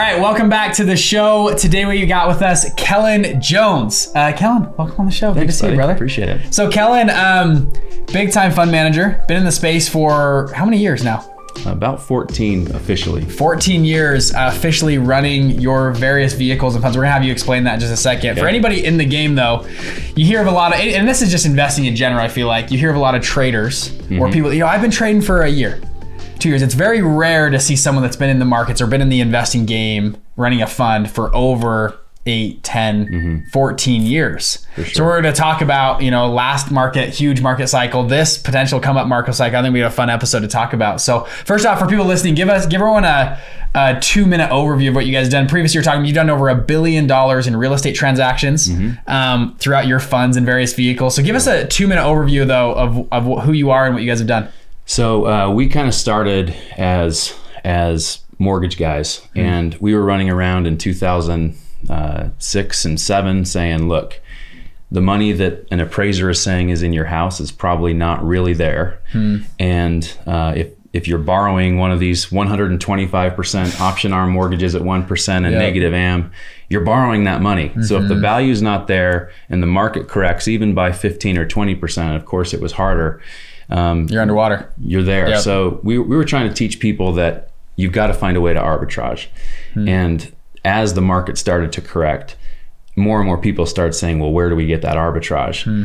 Right, welcome back to the show. Today we got with us Kellen Jones. Uh, Kellen, welcome on the show. Good to see you, brother. Appreciate it. So Kellen, um, big time fund manager, been in the space for how many years now? About 14 officially. 14 years uh, officially running your various vehicles and funds. We're gonna have you explain that in just a second. For anybody in the game though, you hear of a lot of, and this is just investing in general, I feel like, you hear of a lot of traders or people, you know, I've been trading for a year, two years. It's very rare to see someone that's been in the markets or been in the investing game running a fund for over 8, 10, 14 years. So we're going to talk about, you know, last market, huge market cycle, this potential come up market cycle. I think we have a fun episode to talk about. So first off, for people listening, give us, give everyone a, a two minute overview of what you guys done. Previously, you're talking, you've done over a billion dollars in real estate transactions um, throughout your funds and various vehicles. So give us a two minute overview though of, of who you are and what you guys have done. So uh, we kind of started as as mortgage guys, and we were running around in 2006 and seven, saying, "Look, the money that an appraiser is saying is in your house is probably not really there, and uh, if if you're borrowing one of these 125% option arm mortgages at 1% and Yeah. negative am, you're borrowing that money. So if the value's not there and the market corrects even by 15 or 20%, of course it was harder. Um, You're underwater. you're there. Yep. So we, we were trying to teach people that you've got to find a way to arbitrage. Hmm. And as the market started to correct, more and more people started saying, well, where do we get that arbitrage? Hmm.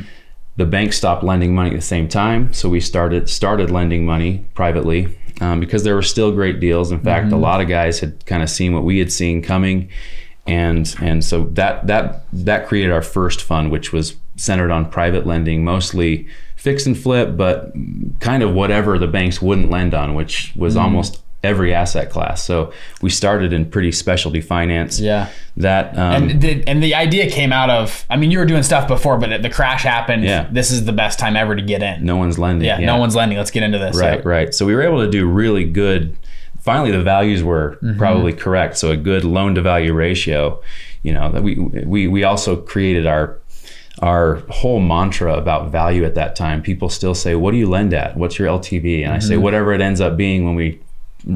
The banks stopped lending money at the same time, so we started started lending money privately um, because there were still great deals. In fact, Mm-hmm. a lot of guys had kind of seen what we had seen coming, and and so that that that created our first fund, which was centered on private lending, mostly fix and flip, but kind of whatever the banks wouldn't lend on, which was Mm-hmm. almost every asset class. So we started in pretty specialty finance. Yeah. That um, And the, and the idea came out of, I mean, you were doing stuff before, but the crash happened. Yeah. This is the best time ever to get in. no one's lending. yeah, no one's lending. Let's get into this. Right, Yeah. right. So we were able to do really good. Finally, the values were Mm-hmm. probably correct. So a good loan to value ratio. You know that we we we also created our our whole mantra about value at that time. People still say, "What do you lend at? What's your LTV?" And I Mm-hmm. say, "Whatever it ends up being when we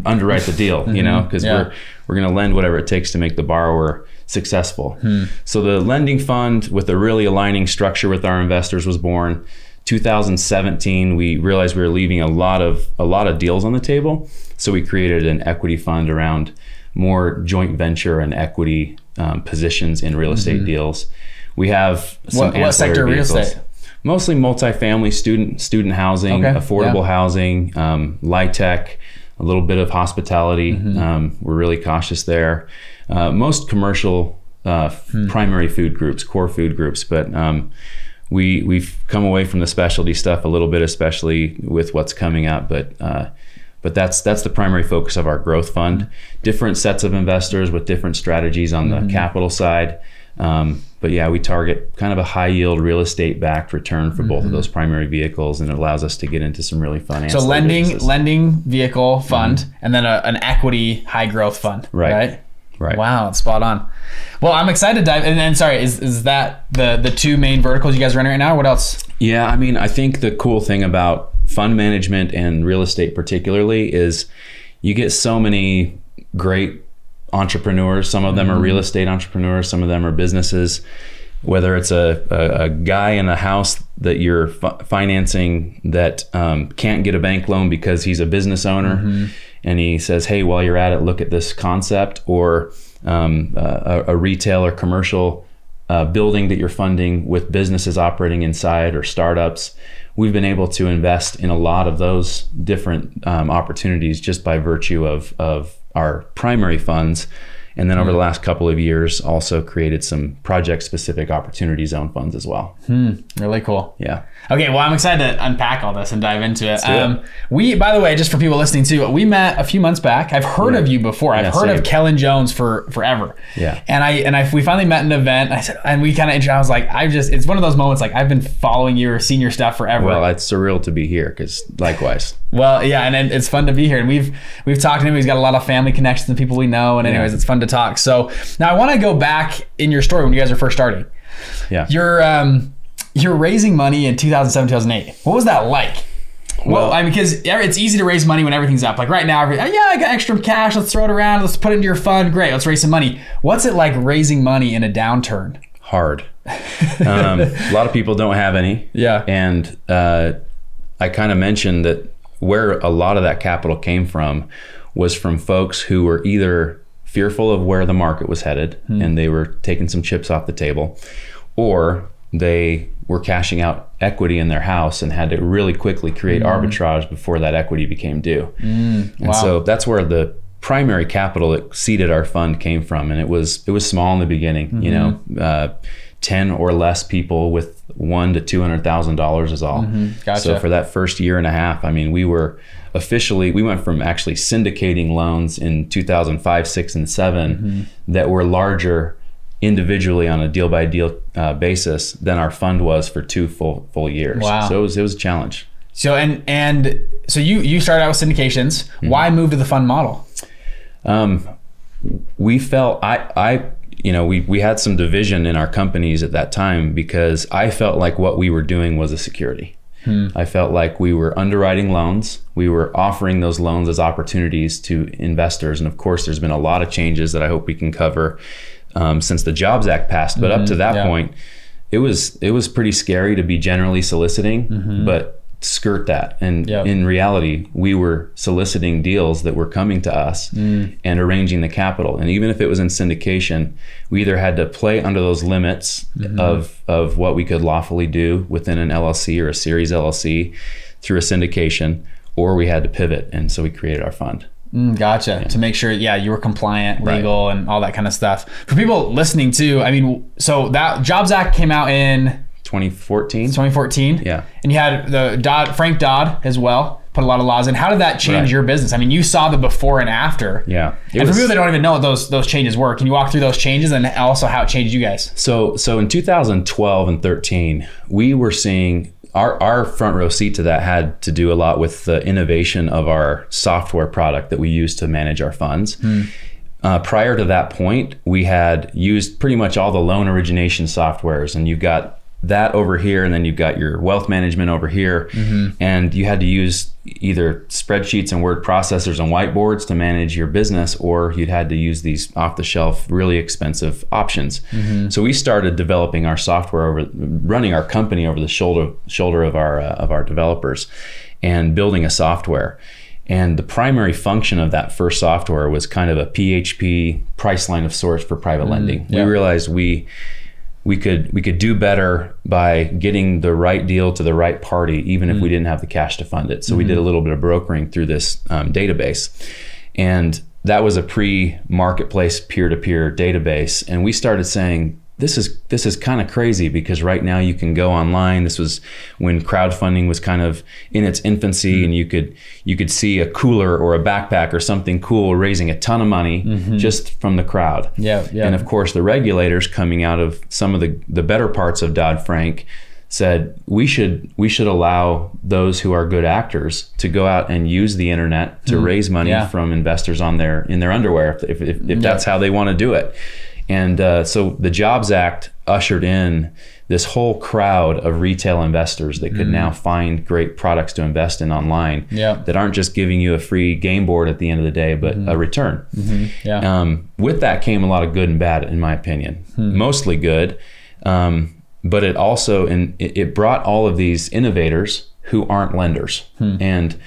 underwrite the deal." You know, because Yeah. we're we're going to lend whatever it takes to make the borrower successful. Hmm. So the lending fund with a really aligning structure with our investors was born. 2017, we realized we were leaving a lot of a lot of deals on the table, so we created an equity fund around more joint venture and equity um, positions in real estate deals. We have some Mm-hmm. What, what sector real estate? Mostly multifamily student student housing, Okay, affordable yeah. housing, um, tech, a little bit of hospitality. Mm-hmm. Um, we're really cautious there. Uh, most commercial uh, f- Hmm. primary food groups, core food groups, but um, we we've come away from the specialty stuff a little bit, especially with what's coming up. But uh, but that's that's the primary focus of our growth fund. Different sets of investors with different strategies on Mm-hmm. the capital side. Um, but yeah, we target kind of a high yield real estate backed return for both of those primary vehicles, and it allows us to get into some really fun. Mm-hmm. So lending, businesses. lending vehicle fund, and then a, an equity high growth fund. Right. Right. right? Wow, spot on. Well, I'm excited to dive. And then, sorry, is, is that the the two main verticals you guys are running right now? What else? Yeah, I mean, I think the cool thing about fund management and real estate, particularly, is you get so many great entrepreneurs. Some of them are real estate entrepreneurs, some of them are businesses. Whether it's a, a, a guy in a house that you're fi- financing that um, can't get a bank loan because he's a business owner, and he says, "Hey, while you're at it, look at this concept," or um, a, a retail or commercial uh, building that you're funding with businesses operating inside or startups. We've been able to invest in a lot of those different um, opportunities just by virtue of, of our primary funds And then over the last couple of years, also created some project specific opportunity zone funds as well. Really cool. Yeah. Okay, well, I'm excited to unpack all this and dive into it. do it. Um, we, by the way, just for people listening too, we met a few months back. I've heard of you before. I've Yeah, heard of. Kellen Jones for forever. Yeah. And I and I we finally met an event. I said, and we kind of. I was like, I just. It's one of those moments like I've been following you or seen stuff forever. Well, it's surreal to be here because likewise. Well, yeah, and it- it's fun to be here, and we've we've talked to him. He's got a lot of family connections and people we know, and anyways, it's fun to talk. So now I want to go back in your story when you guys were first starting. Yeah. You're um, you're raising money in 2007, 2008. What was that like? Well, Well- I mean, because it's easy to raise money when everything's up. Like right now, every, oh, yeah, I got extra cash. Let's throw it around. Let's put it into your fund. Great. Let's raise some money. What's it like raising money in a downturn? hard. Um, a lot of people don't have any. Yeah. And uh, I kind of mentioned that where a lot of that capital came from was from folks who were either fearful of where the market was headed hmm. and they were taking some chips off the table, or they were cashing out equity in their house and had to really quickly create hmm. arbitrage before that equity became due. Hmm. and wow. so that's where the primary capital that seeded our fund came from and it was it was small in the beginning you mm-hmm. know uh, 10 or less people with one to two hundred thousand dollars is all Gotcha. so for that first year and a half i mean we were officially we went from actually syndicating loans in 2005 6 and 7 that were larger individually on a deal by deal uh, basis than our fund was for two full full years Wow. so it was it was a challenge So and and so you you started out with syndications. Mm-hmm. Why move to the fund model? Um, we felt I I you know we we had some division in our companies at that time because I felt like what we were doing was a security. Hmm. I felt like we were underwriting loans. We were offering those loans as opportunities to investors, and of course, there's been a lot of changes that I hope we can cover um, since the Jobs Act passed. But up mm-hmm. to that yeah. point, it was it was pretty scary to be generally soliciting, mm-hmm. but skirt that. And Yep. in reality, we were soliciting deals that were coming to us and arranging the capital. And even if it was in syndication, we either had to play under those limits of of what we could lawfully do within an LLC or a series LLC through a syndication, or we had to pivot. And so we created our fund. Mm, gotcha. To make sure, yeah, you were compliant, Right. legal, and all that kind of stuff. For people listening too, I mean, so that Jobs Act came out in 2014. 2014. Yeah. And you had the Dodd, Frank Dodd as well, put a lot of laws in. How did that change Right. your business? I mean, you saw the before and after. Yeah. It And was- for people that don't even know what those those changes were, can you walk through those changes and also how it changed you guys? So so in 2012 and 13, we were seeing our our front row seat to that had to do a lot with the innovation of our software product that we use to manage our funds. Uh, prior to that point, we had used pretty much all the loan origination softwares, and you've got that over here, and then you've got your wealth management over here, mm-hmm. and you had to use either spreadsheets and word processors and whiteboards to manage your business, or you'd had to use these off-the-shelf, really expensive options. Mm-hmm. So we started developing our software over, running our company over the shoulder shoulder of our uh, of our developers, and building a software. And the primary function of that first software was kind of a PHP Priceline of sorts for private mm-hmm. lending. yeah. We realized we we could we could do better by getting the right deal to the right party, even if we didn't have the cash to fund it. So we did a little bit of brokering through this um, database, and that was a pre-marketplace peer-to-peer database. And we started saying, this is this is kind of crazy because right now you can go online. This was when crowdfunding was kind of in its infancy, mm-hmm. and you could you could see a cooler or a backpack or something cool raising a ton of money mm-hmm. just from the crowd. Yeah, yeah. And of course, the regulators coming out of some of the the better parts of Dodd Frank said we should we should allow those who are good actors to go out and use the internet to mm-hmm. raise money yeah. from investors on their in their underwear if if, if, if that's how they want to do it. And uh, so the Jobs Act ushered in this whole crowd of retail investors that could now find great products to invest in online Yeah. that aren't just giving you a free game board at the end of the day, but a return. Yeah. Um, with that came a lot of good and bad, in my opinion. Mostly good, um, but it also and it, it brought all of these innovators who aren't lenders. And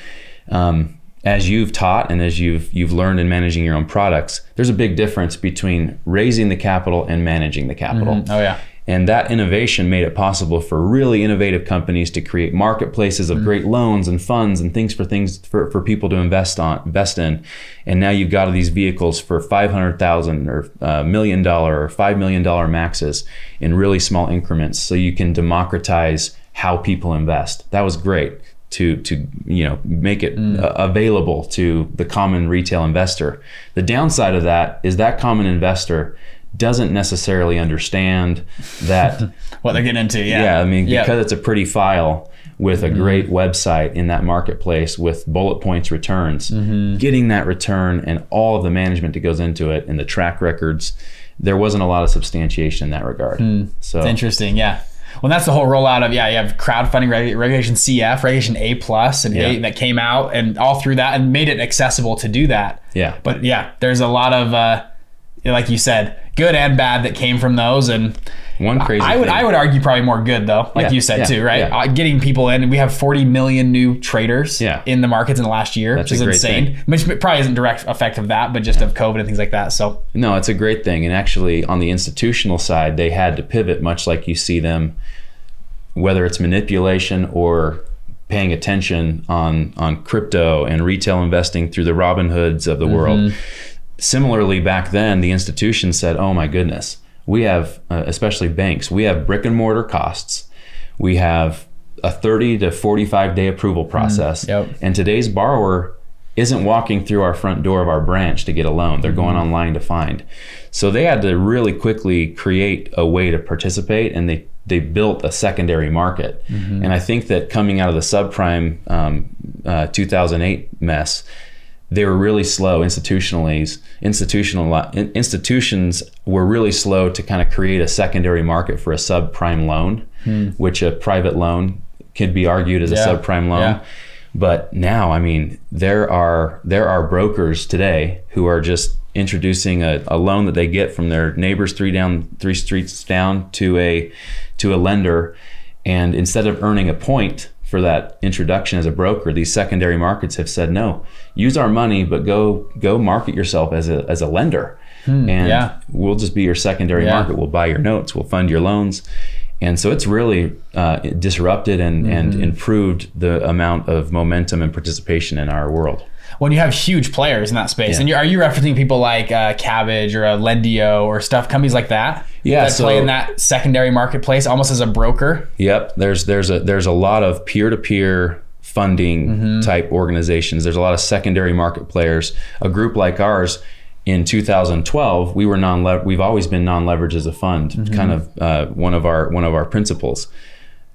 um, as you've taught and as you've you've learned in managing your own products, there's a big difference between raising the capital and managing the capital. Mm-hmm. oh yeah. And that innovation made it possible for really innovative companies to create marketplaces of mm-hmm. great loans and funds and things for things for, for people to invest on invest in. And now you've got these vehicles for five hundred thousand or a million dollar or five million dollar maxes in really small increments, so you can democratize how people invest. That was great to to you know make it mm. uh, available to the common retail investor. The downside of that is that common investor doesn't necessarily understand that What they're getting into, yeah. yeah, I mean, Yeah. because it's a pretty file with a mm-hmm. great website in that marketplace with bullet points returns, mm-hmm. getting that return and all of the management that goes into it and the track records, there wasn't a lot of substantiation in that regard. Hmm. So It's interesting, yeah. Well, that's the whole rollout of yeah. You have crowdfunding reg- regulation CF, regulation A plus, and Yeah. A that came out, and all through that, and made it accessible to do that. yeah, But yeah, there's a lot of, uh, like you said, good and bad that came from those, and one crazy. I would thing- I would argue probably more good though, like Yeah, you said yeah, too, right? yeah. Uh, getting people in. We have 40 million new traders in the markets in the last year, That's which is insane. Which probably isn't direct effect of that, but just of COVID and things like that. So No, it's a great thing. And actually, on the institutional side, they had to pivot, much like you see them, whether it's manipulation or paying attention on on crypto and retail investing through the Robinhoods of the world. Similarly, back then, the institutions said, "Oh my goodness, we have, uh, especially banks, we have brick and mortar costs, we have a 30 to 45 day approval process, yep. and today's borrower." isn't walking through our front door of our branch to get a loan. They're going online to find. So they had to really quickly create a way to participate, and they they built a secondary market. And I think that coming out of the subprime um, uh, 2008 mess, they were really slow institutionally. Institutional institutions were really slow to kind of create a secondary market for a subprime loan, hmm. which a private loan could be argued as a subprime loan. Yeah. But now, I mean, there are there are brokers today who are just introducing a, a loan that they get from their neighbors three down three streets down to a to a lender, and instead of earning a point for that introduction as a broker, these secondary markets have said no, use our money, but go go market yourself as a as a lender, and yeah. we'll just be your secondary Yeah. market. We'll buy your notes, we'll fund your loans. And so it's really uh, disrupted and, and Mm-hmm. improved the amount of momentum and participation in our world. when you have huge players in that space, Yeah. and you, are you referencing people like uh, Kabbage or a Lendio or stuff companies like that? Yeah, that so- play in that secondary marketplace almost as a broker. Yep, there's there's a there's a lot of peer-to-peer funding Mm-hmm. type organizations. There's a lot of secondary market players. A group like ours in 2012, we were non we've always been non-leveraged as a fund, Mm-hmm. kind of uh, one of our one of our principles.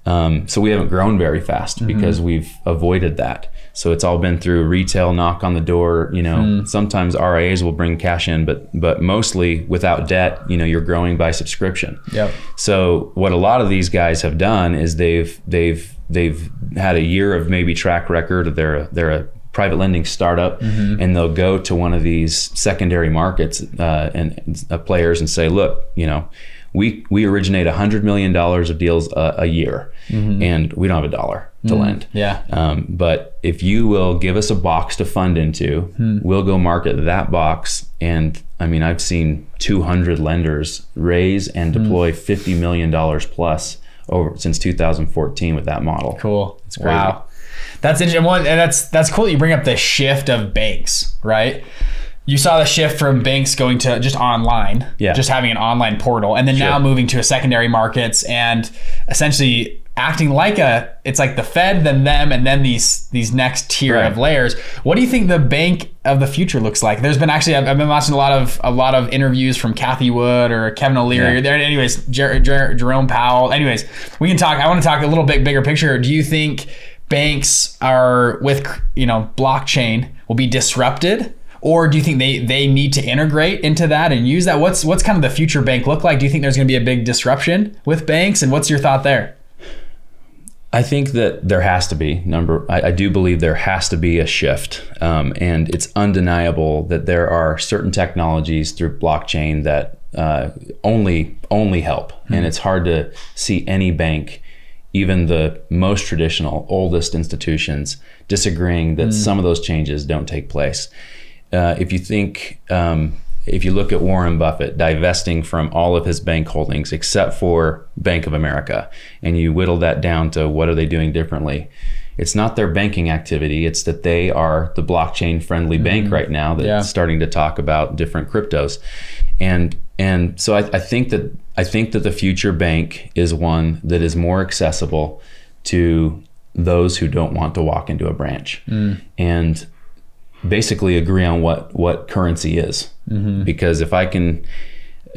Um, so we haven't grown very fast Mm-hmm. because we've avoided that. So it's all been through retail knock on the door. You know, Hmm. sometimes RIAs will bring cash in, but but mostly without debt. You know, you're growing by subscription. Yep. So what a lot of these guys have done is they've they've they've had a year of maybe track record. They're a, they're a private lending startup, and they'll go to one of these secondary markets uh, and uh, players and say, look, you know. We, we originate $100 million of deals a, a year mm-hmm. and we don't have a dollar to mm-hmm. lend. Yeah. Um, but if you will give us a box to fund into, hmm. we'll go market that box. And I mean, I've seen 200 lenders raise and hmm. deploy $50 million plus over since 2014 with that model. Cool. It's crazy. Wow. That's interesting. One, and that's that's cool. that You bring up the shift of banks, right? You saw the shift from banks going to just online, Yeah. just having an online portal, and then now moving to a secondary markets and essentially acting like a it's like the Fed, then them, and then these these next tier Right. of layers. What do you think the bank of the future looks like? There's been actually I've, I've been watching a lot of a lot of interviews from Cathie Wood or Kevin O'Leary. Yeah. There, anyways, Jer- Jer- Jerome Powell. Anyways, we can talk. I want to talk a little bit bigger picture. Do you think banks are with you know blockchain will be disrupted? Or do you think they, they need to integrate into that and use that? What's what's kind of the future bank look like? Do you think there's going to be a big disruption with banks? And what's your thought there? I think that there has to be number. I, I do believe there has to be a shift, um, and it's undeniable that there are certain technologies through blockchain that uh, only only help, and it's hard to see any bank, even the most traditional, oldest institutions, disagreeing that some of those changes don't take place. Uh, if you think um, if you look at Warren Buffett divesting from all of his bank holdings except for Bank of America, and you whittle that down to what are they doing differently, it's not their banking activity. It's that they are the blockchain friendly bank right now that's Yeah. starting to talk about different cryptos, and and so I, I think that I think that the future bank is one that is more accessible to those who don't want to walk into a branch and basically agree on what what currency is because if I can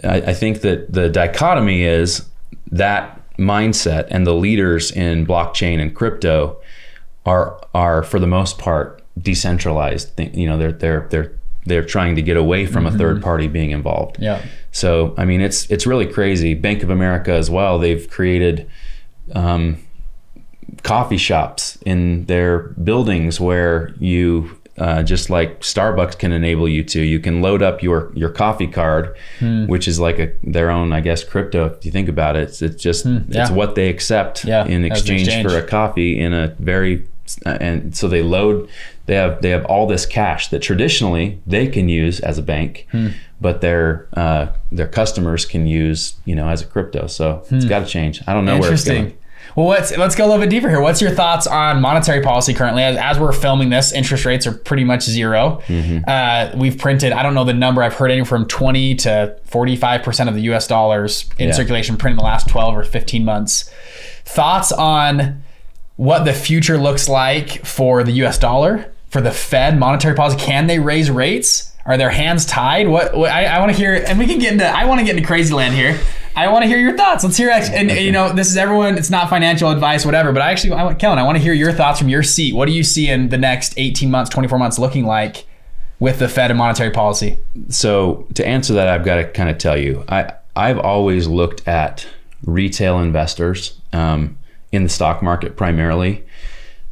I, I think that the dichotomy is that mindset and the leaders in blockchain and crypto are are for the most part decentralized. You know, they're they're they're they're trying to get away from a third party being involved. Yeah. So I mean, it's it's really crazy. Bank of America as well. They've created um, coffee shops in their buildings where you. Uh, just like Starbucks can enable you to, you can load up your your coffee card, which is like a their own, I guess, crypto. If you think about it, it's, it's just it's yeah. what they accept Yeah, in exchange, exchange. for a coffee in a very and so they load they have they have all this cash that traditionally they can use as a bank Hmm. but their uh, their customers can use you know as a crypto so it's got to change i don't know where it's Hmm. Going Well, let's let's go a little bit deeper here. What's your thoughts on monetary policy currently? As, as we're filming this, interest rates are pretty much 0 Mm-hmm. Uh, we've printed, I don't know the number. I've heard anywhere from twenty to forty five percent of the U.S. dollars in Yeah. circulation printed in the last twelve or fifteen months. Thoughts on what the future looks like for the U.S. dollar, for the Fed monetary policy? Can they raise rates? Are their hands tied? What, what I, I want to hear, and we can get into. I want to get into crazy land here. I want to hear your thoughts. Let's hear. And you know, this is everyone. It's not financial advice, whatever. But I actually, I want Kellen. I want to hear your thoughts from your seat. What do you see in the next eighteen months, twenty four months looking like with the Fed and monetary policy? so to answer that i've got to kind of tell you i i've always looked at retail investors um, in the stock market primarily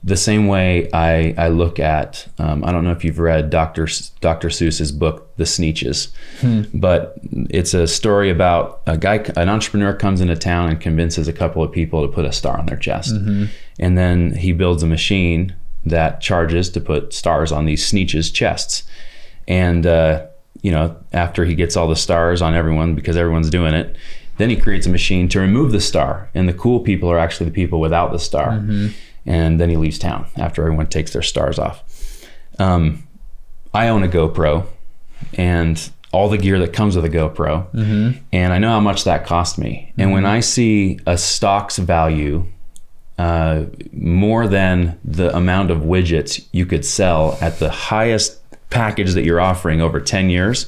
the same way I, I look at um, I don't know if you've read Dr. S- Dr. Seuss's book The Sneetches, but it's a story about a guy an entrepreneur comes into town and convinces a couple of people to put a star on their chest, and then he builds a machine that charges to put stars on these Sneetches' chests, and uh, you know after he gets all the stars on everyone because everyone's doing it. Then he creates a machine to remove the star, and the cool people are actually the people without the star and then he leaves town after everyone takes their stars off. Um, I own a GoPro and all the gear that comes with a GoPro, and I know how much that cost me. And when I see a stock's value uh, more than the amount of widgets you could sell at the highest package that you're offering over 10 years,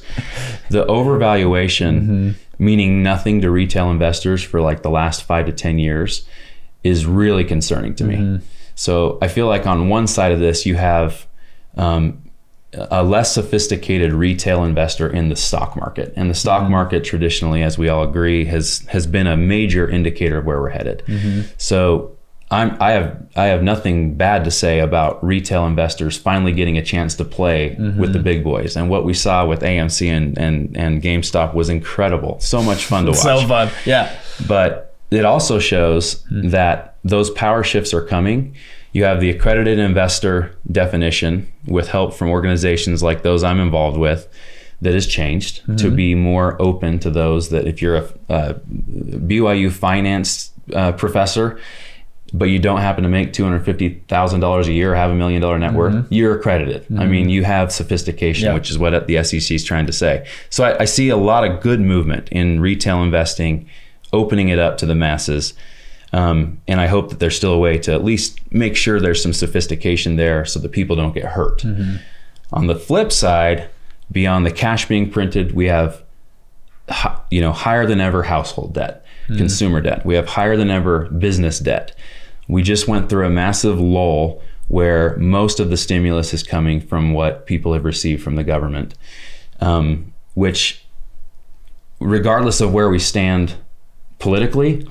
the overvaluation, meaning nothing to retail investors for like the last five to 10 years, is really concerning to me. Mm-hmm. So I feel like on one side of this, you have um, a less sophisticated retail investor in the stock market, and the stock mm-hmm. market traditionally, as we all agree, has has been a major indicator of where we're headed. Mm-hmm. So. I'm, I have I have nothing bad to say about retail investors finally getting a chance to play with the big boys, and what we saw with AMC and, and and GameStop was incredible. So much fun to watch so fun. Yeah. but it also shows that those power shifts are coming. You have the accredited investor definition with help from organizations like those I'm involved with that has changed to be more open to those that if you're a, uh BYU finance uh, professor, but you don't happen to make $250,000 a year or have a million dollar net worth, you're accredited. I mean, you have sophistication, Yeah. which is what the SEC is trying to say. So I, I see a lot of good movement in retail investing, opening it up to the masses. Um, and I hope that there's still a way to at least make sure there's some sophistication there so that people don't get hurt. On the flip side, beyond the cash being printed, we have you know higher than ever household debt, consumer debt. We have higher than ever business debt. We just went through a massive lull where most of the stimulus is coming from what people have received from the government, um, which, regardless of where we stand politically,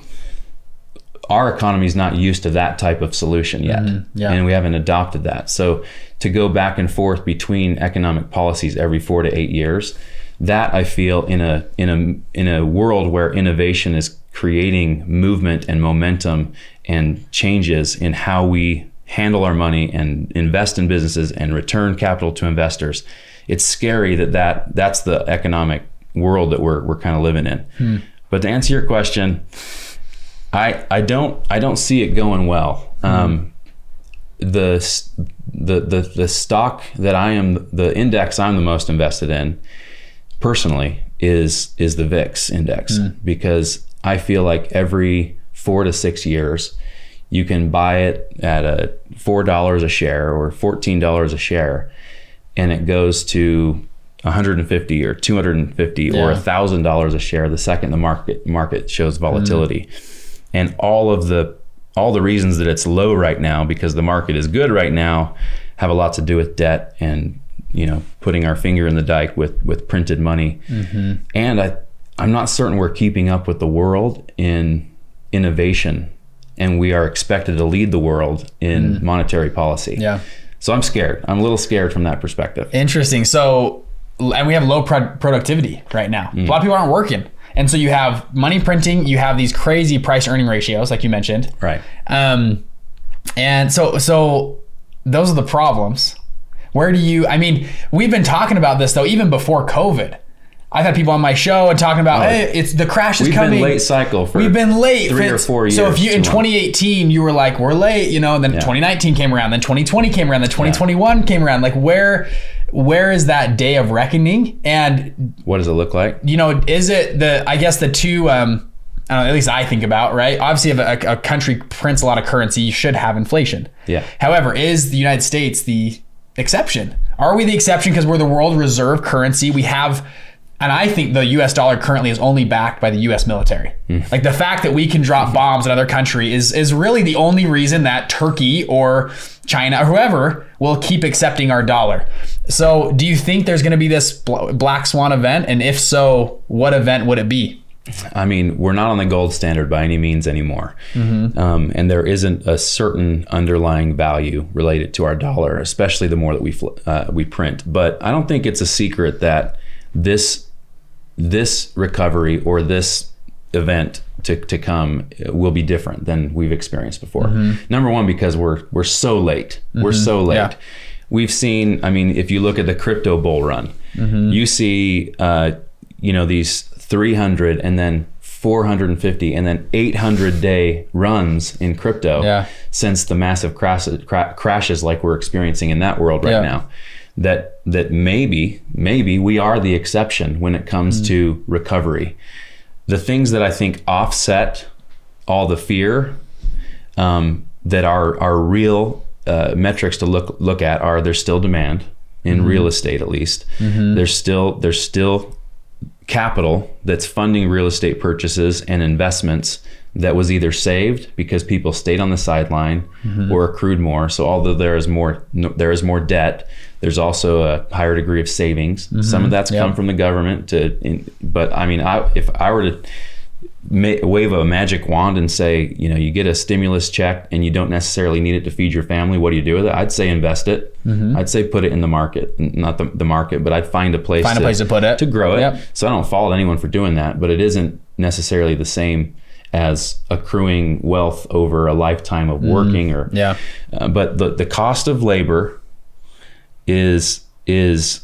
our economy is not used to that type of solution yet, mm-hmm. yeah. and we haven't adopted that. So to go back and forth between economic policies every four to eight years, that I feel in a in a in a world where innovation is creating movement and momentum and changes in how we handle our money and invest in businesses and return capital to investors. It's scary that, that that's the economic world that we're, we're kind of living in. Hmm. But to answer your question, I, I don't I don't see it going well. Um, the, the the the stock that I am the index I'm the most invested in personally is is the VIX index because I feel like every four to six years you can buy it at a four dollars a share or fourteen dollars a share, and it goes to 150 or 250 or Yeah. a thousand dollars a share the second the market market shows mm. volatility, and all of the all the reasons that it's low right now because the market is good right now have a lot to do with debt and you know putting our finger in the dike with with printed money. Mm-hmm. And i i'm not certain we're keeping up with the world in innovation. And we are expected to lead the world in mm. monetary policy. Yeah. so i'm scared. I'm a little scared from that perspective. Interesting. So, and we have low pro- productivity right now. A lot of people aren't working. And so you have money printing, you have these crazy price earning ratios, like you mentioned. right Um, and so, so those are the problems. Where do you, I mean, we've been talking about this though, even before COVID. I've had people on my show and talking about, hey, it's the crash is coming. we've been late cycle for We've been late. three for- or four years. So if you in 2018 you were like, we're late, you know, and then 2019 came around, then 2020 came around, then 2021 came around. Like where, where is that day of reckoning? And what does it look like you know, is it the? I guess the two. Um, I don't know, at least I think about right. Obviously, if a, a country prints a lot of currency, you should have inflation. Yeah. However, is the United States the exception? Are we the exception because we're the world reserve currency? We have. And I think the U.S. dollar currently is only backed by the U.S. military. Like the fact that we can drop bombs in other country is is really the only reason that Turkey or China or whoever will keep accepting our dollar. So, do you think there's going to be this black swan event? And if so, what event would it be? I mean, we're not on the gold standard by any means anymore. Um, and there isn't a certain underlying value related to our dollar, especially the more that we uh, we print. But I don't think it's a secret that this this recovery or this event to, to come uh, will be different than we've experienced before. Mm-hmm. Number one, because we're we're so late. We're mm-hmm. so late. Yeah. We've seen. I mean, if you look at the crypto bull run, mm-hmm. you see, uh, you know, these 300 and then 450 and then 800 day runs in crypto Yeah. since the massive crash, cra- crashes like we're experiencing in that world right Yeah. now. That that maybe maybe we are the exception when it comes to recovery. The things that I think offset all the fear um, that are are real uh, metrics to look look at are there's still demand in real estate at least. There's still there's still capital that's funding real estate purchases and investments that was either saved because people stayed on the sideline or accrued more. So although there is more there is more debt, there's also a higher degree of savings. Some of mm-hmm. that's come from the government to in, but I mean I, if I were to ma- wave a magic wand and say, you know, you get a stimulus check and you don't necessarily need it to feed your family. What do you do with it? I'd say invest it. Mm-hmm. I'd say put it in the market, not the, the market, but I'd find a place Find a place to put it. to grow it. Yep. So I don't fault anyone for doing that, but it isn't necessarily the same as accruing wealth over a lifetime of mm-hmm. working or Yeah. uh, but the the cost of labor is is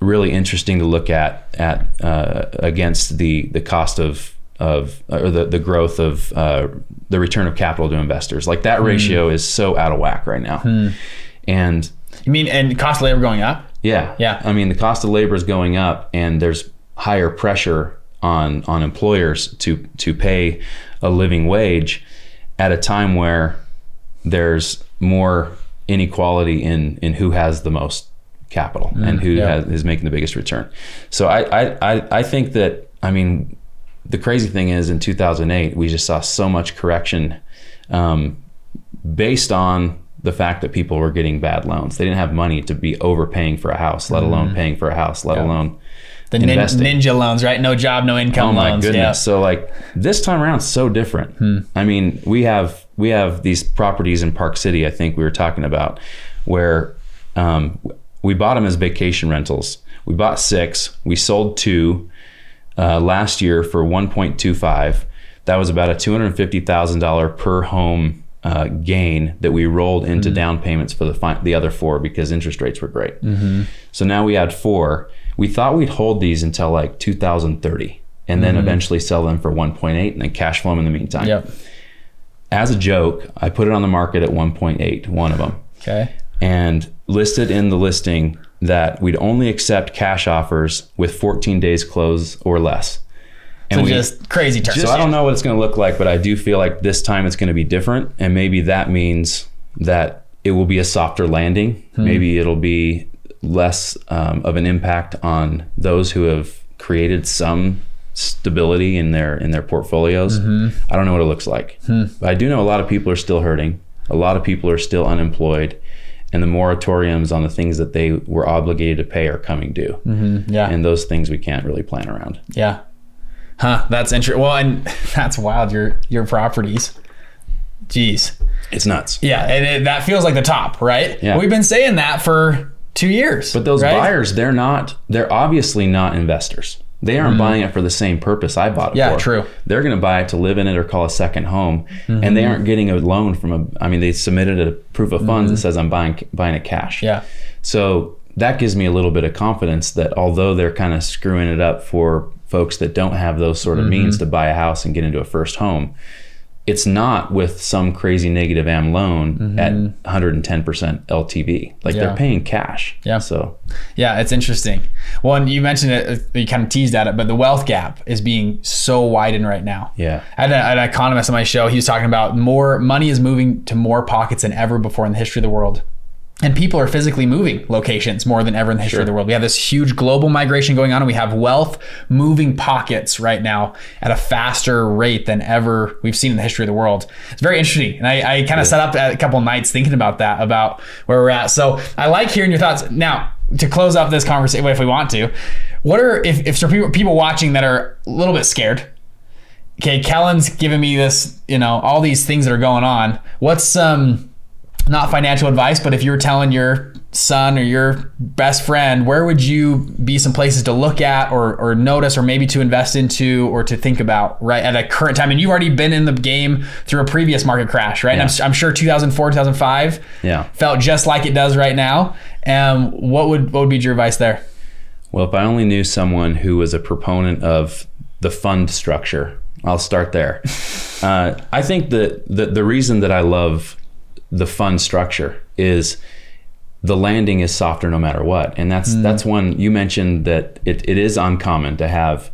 really interesting to look at at uh, against the the cost of of or the the growth of uh, the return of capital to investors. Like that ratio is so out of whack right now, and You mean and cost of labor going up? yeah. Yeah. I mean, the cost of labor is going up, and there's higher pressure on on employers to to pay a living wage at a time where there's more inequality in in who has the most capital mm, and who yeah. has, is making the biggest return. So I, I I I think that I mean the crazy thing is in 2008 we just saw so much correction um, based on the fact that people were getting bad loans. They didn't have money to be overpaying for a house, let alone mm. paying for a house, let alone The nin- ninja loans, right? No job, no income Oh my loans. goodness! Yeah. So like this time around, so different. Hmm. I mean, we have we have these properties in Park City. I think we were talking about where um, we bought them as vacation rentals. We bought six. We sold two uh, last year for one point two five. That was about a two hundred fifty thousand dollar per home uh, gain that we rolled into down payments for the fi- the other four because interest rates were great. So now we had four. We thought we'd hold these until like 2030 and then eventually sell them for 1.8 and then cash flow them in the meantime. Yep. As a joke, I put it on the market at 1.8, one of them, Okay. and listed in the listing that we'd only accept cash offers with 14 days close or less. And So we, just crazy terms. so I don't know what it's going to look like, but I do feel like this time it's going to be different, and maybe that means that it will be a softer landing. Maybe it'll be less um, of an impact on those who have created some stability in their in their portfolios. Mm-hmm. I don't know what it looks like, hmm. but I do know a lot of people are still hurting. A lot of people are still unemployed, and the moratoriums on the things that they were obligated to pay are coming due. Mm-hmm. Yeah. And those things we can't really plan around. Yeah. Huh. That's interesting. Well, and that's wild. Your your properties. Jeez. It's nuts. Yeah, and it, that feels like the top, right? Yeah. We've been saying that for two years. But those right? buyers, they're not, they're obviously not investors. They aren't buying it for the same purpose I bought it Mm-hmm. Yeah, for. true. They're going to buy it to live in it or call a second home. And Mm-hmm. they aren't getting a loan from a, I mean, they submitted a proof of funds that says I'm buying, buying it cash. Mm-hmm. Yeah. So that gives me a little bit of confidence that although they're kind of screwing it up for folks that don't have those sort of Mm-hmm. means to buy a house and get into a first home, it's not with some crazy negative am loan at 110% LTV. Like Mm-hmm. Yeah. they're paying cash. Yeah. So Yeah, it's interesting. Well, you mentioned it, you kind of teased at it, but the wealth gap is being so widened right now. yeah. I had, a, I had an economist on my show. He was talking about more money is moving to more pockets than ever before in the history of the world. And people are physically moving locations more than ever in the history of the world. We have this huge global migration going on, and we have wealth moving pockets right now at a faster rate than ever we've seen in the history of the world. It's very interesting. And I, I kind of set up a couple nights thinking about that, about where we're at. So I like hearing your thoughts. Now, to close up this conversation, if we want to, what are, if, if there are people, people watching that are a little bit scared, okay, Kellen's giving me this, you know, all these things that are going on. What's some not financial advice, but if you were telling your son or your best friend, where would you be some places to look at or, or notice or maybe to invest into or to think about right at a current time? And you've already been in the game through a previous market crash, right? And I'm, I'm sure 2004, 2005 Yeah. felt just like it does right now. Um, what would what would be your advice there? Well, if I only knew someone who was a proponent of the fund structure, I'll start there. uh, I think that the, the reason that I love the fund structure is the landing is softer no matter what. And that's mm. that's one you mentioned that it, it is uncommon to have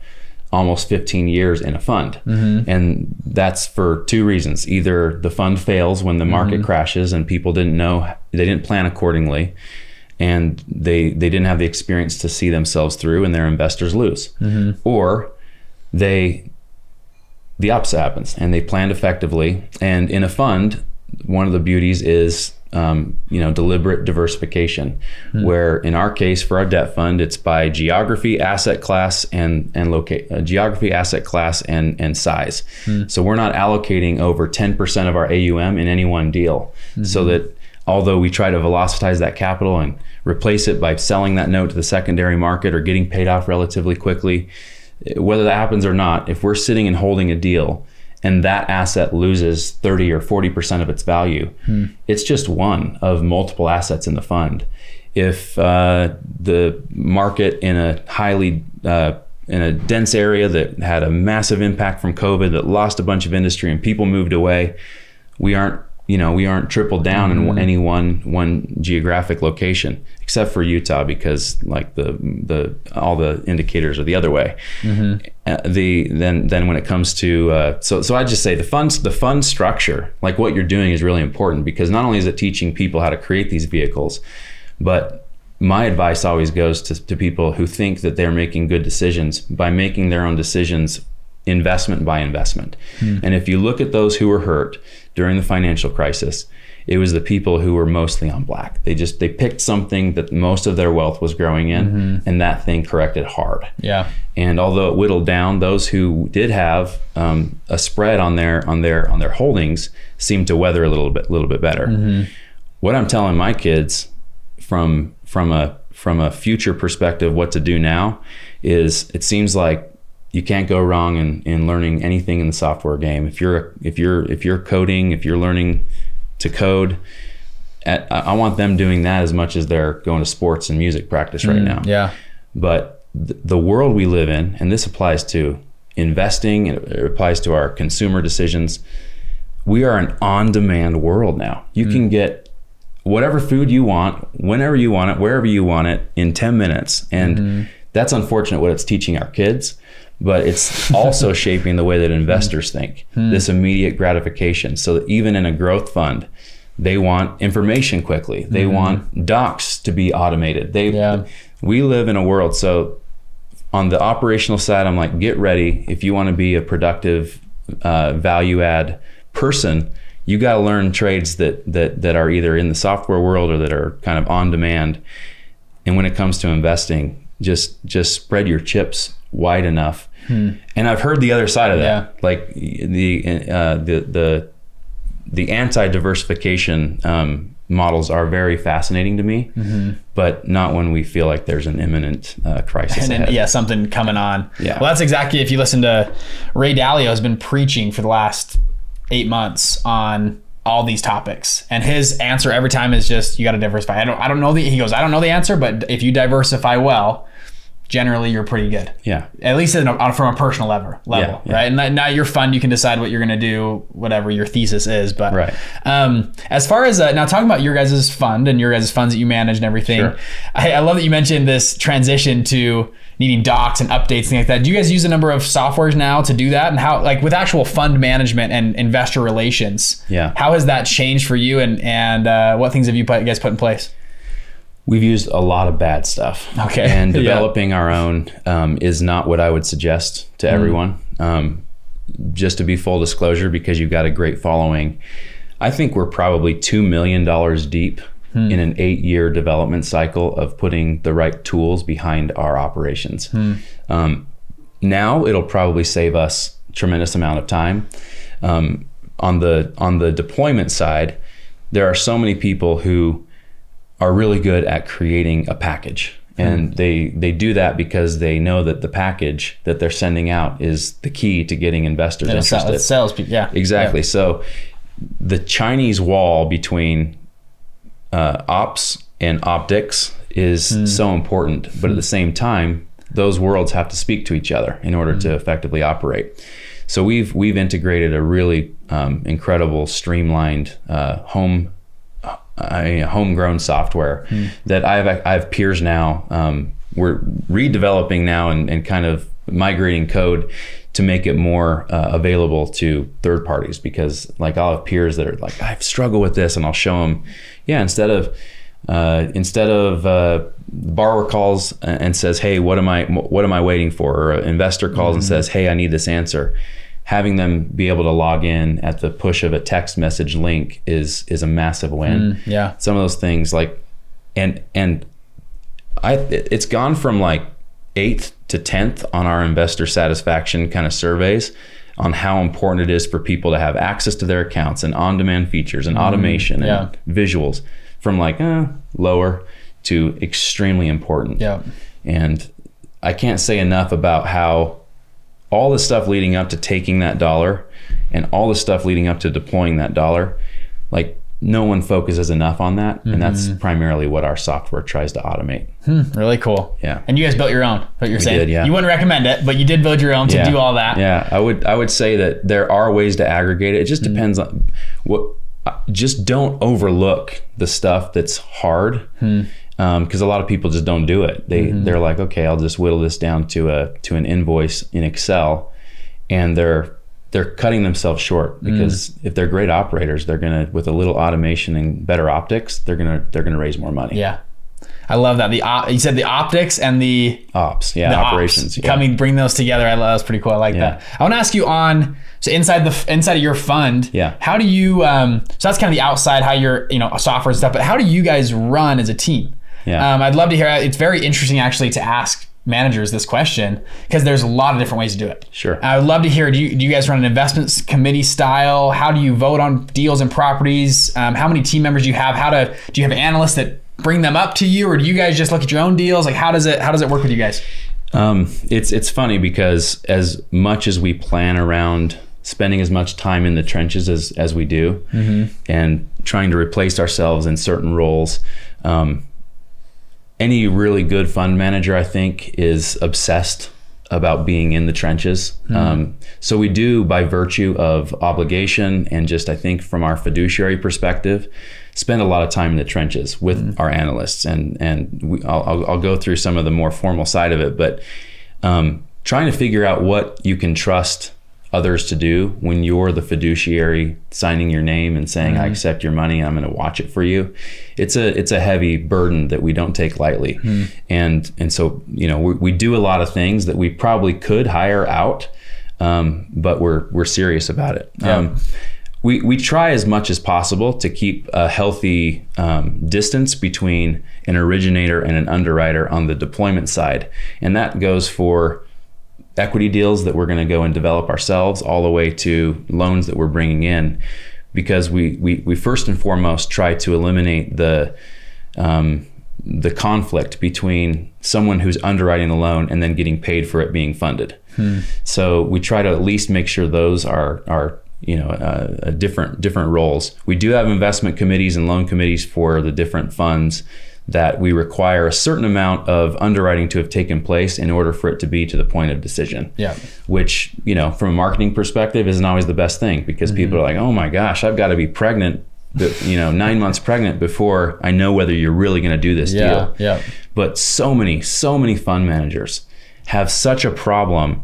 almost 15 years in a fund. Mm-hmm. And that's for two reasons. Either the fund fails when the market mm-hmm. crashes and people didn't know they didn't plan accordingly and they they didn't have the experience to see themselves through and their investors lose. Mm-hmm. Or they the opposite happens and they planned effectively and in a fund one of the beauties is um, you know deliberate diversification where in our case for our debt fund it's by geography asset class and and locate uh, geography asset class and and size. So we're not allocating over 10% of our AUM in any one deal. So that although we try to velocitize that capital and replace it by selling that note to the secondary market or getting paid off relatively quickly whether that happens or not, if we're sitting and holding a deal and that asset loses 30 or 40% of its value, it's just one of multiple assets in the fund. If uh, the market in a highly uh, in a dense area that had a massive impact from COVID that lost a bunch of industry and people moved away, we aren't you know we aren't tripled down in any one one geographic location except for Utah because like the the all the indicators are the other way. Uh, the then then when it comes to uh, so so I just say the funds the fund structure like what you're doing is really important because not only is it teaching people how to create these vehicles, but my advice always goes to, to people who think that they're making good decisions by making their own decisions investment by investment. And if you look at those who were hurt during the financial crisis, it was the people who were mostly on black. They just they picked something that most of their wealth was growing in, and that thing corrected hard. Yeah. And although it whittled down, those who did have um, a spread on their on their on their holdings seemed to weather a little bit a little bit better. What I'm telling my kids from from a from a future perspective, what to do now is it seems like you can't go wrong in, in learning anything in the software game. If you're if you're if you're coding, if you're learning to code, at, I want them doing that as much as they're going to sports and music practice right mm, now. Yeah. But th- the world we live in, and this applies to investing, it applies to our consumer decisions. We are an on-demand world now. You mm. can get whatever food you want, whenever you want it, wherever you want it, in 10 minutes. And mm-hmm. that's unfortunate what it's teaching our kids, but it's also shaping the way that investors hmm. think. Hmm. This immediate gratification. So even in a growth fund, they want information quickly. They hmm. want docs to be automated. They Yeah. we live in a world so on the operational side i'm like get ready if you want to be a productive uh, value add person you got to learn trades that that that are either in the software world or that are kind of on demand and when it comes to investing just just spread your chips wide enough and i've heard the other side of that like the uh, the the the anti-diversification um, models are very fascinating to me, but not when we feel like there's an imminent uh, crisis And then, yeah, something coming on. Yeah. Well, that's exactly if you listen to Ray Dalio has been preaching for the last eight months on all these topics, and his answer every time is just you got to diversify. I don't, I don't know the. He goes, I don't know the answer, but if you diversify well, generally you're pretty good. Yeah, At least in a, from a personal level, level, yeah. right? And now your fund, you can decide what you're going to do, whatever your thesis is. But Right. um, as far as uh, now talking about your guys' fund and your guys' funds that you manage and everything, Sure. I, I love that you mentioned this transition to needing docs and updates, things like that. Do you guys use a number of softwares now to do that? And how, like with actual fund management and investor relations, Yeah. how has that changed for you? And and uh, what things have you, put, you guys put in place? We've used a lot of bad stuff. Okay. and Yeah. developing our own um, is not what I would suggest to Mm. everyone. Um, just to be full disclosure, because you've got a great following, I think we're probably two million dollars deep. Hmm. In an eight-year development cycle of putting the right tools behind our operations, Hmm. um, now it'll probably save us tremendous amount of time. Um, on the on the deployment side, there are so many people who are really good at creating a package. And they they do that because they know that the package that they're sending out is the key to getting investors And interested. it's sales people, yeah, Exactly. So the Chinese wall between uh, ops and optics is Hmm. so important, but at the same time, those worlds have to speak to each other in order Hmm. to effectively operate. So we've we've integrated a really um, incredible, streamlined uh, home. I mean, homegrown software Hmm. that I have. I have peers now. Um, we're redeveloping now and, and kind of migrating code to make it more uh, available to third parties because like I'll have peers that are like I've struggled with this and I'll show them yeah instead of uh, instead of uh, borrower calls and says hey what am I what am I waiting for or an investor calls and says hey I need this answer having them be able to log in at the push of a text message link is is a massive win yeah. some of those things like and and i it- it's gone from like eighth to 10th on our investor satisfaction kind of surveys on how important it is for people to have access to their accounts and on-demand features and automation yeah. and visuals from like eh, lower to extremely important Yeah. and I can't say enough about how all the stuff leading up to taking that dollar and all the stuff leading up to deploying that dollar, like no one focuses enough on that. And that's Mm-hmm. primarily what our software tries to automate. Really cool. Yeah. And you guys built your own. What you're saying? did, yeah. You wouldn't recommend it, but you did build your own to Yeah. do all that. Yeah, I would I would say that there are ways to aggregate it. It just Mm-hmm. depends on what. Just don't overlook the stuff that's hard, Hmm. Because a lot of people just don't do it. They Mm-hmm. they're like, okay, I'll just whittle this down to a to an invoice in Excel, and they're they're cutting themselves short Mm. because if they're great operators, they're gonna with a little automation and better optics, they're gonna they're gonna raise more money. Yeah. I love that. The op- you said the optics and the Ops, yeah, the ops. operations, yeah. coming bring those together. I love that was pretty cool. I like Yeah. that. I want to ask you on so inside the inside of your fund. Yeah. How do you? Um, so that's kind of the outside how you're you know software and stuff. But how do you guys run as a team? Yeah. Um, I'd love to hear. It's very interesting actually to ask managers this question because there's a lot of different ways to do it. Sure. I would love to hear. Do you, do you guys run an investments committee style? How do you vote on deals and properties? Um, how many team members do you have? How to do you have analysts that bring them up to you, or do you guys just look at your own deals? Like how does it how does it work with you guys? Um, it's it's funny because as much as we plan around spending as much time in the trenches as as we do, and trying to replace ourselves in certain roles, um, any really good fund manager, I think, is obsessed about being in the trenches. Um, so we do, by virtue of obligation and just, I think, from our fiduciary perspective, spend a lot of time in the trenches with our analysts. And and we, I'll, I'll, I'll go through some of the more formal side of it, but um, trying to figure out what you can trust others to do when you're the fiduciary signing your name and saying I accept your money. I'm going to watch it for you. It's a it's a heavy burden that we don't take lightly. And and so you know we, we do a lot of things that we probably could hire out um, but we're we're serious about it. Um, we, we try as much as possible to keep a healthy um, distance between an originator and an underwriter on the deployment side. And that goes for equity deals that we're going to go and develop ourselves all the way to loans that we're bringing in because we, we, we first and foremost try to eliminate the um, the conflict between someone who's underwriting the loan and then getting paid for it being funded. So we try to at least make sure those are are you know uh, different different roles. We do have investment committees and loan committees for the different funds that we require a certain amount of underwriting to have taken place in order for it to be to the point of decision Yeah. which you know from a marketing perspective isn't always the best thing because people Mm-hmm. are like oh my gosh i've got to be pregnant you know nine months pregnant before i know whether you're really going to do this Yeah. deal Yeah. but so many so many fund managers have such a problem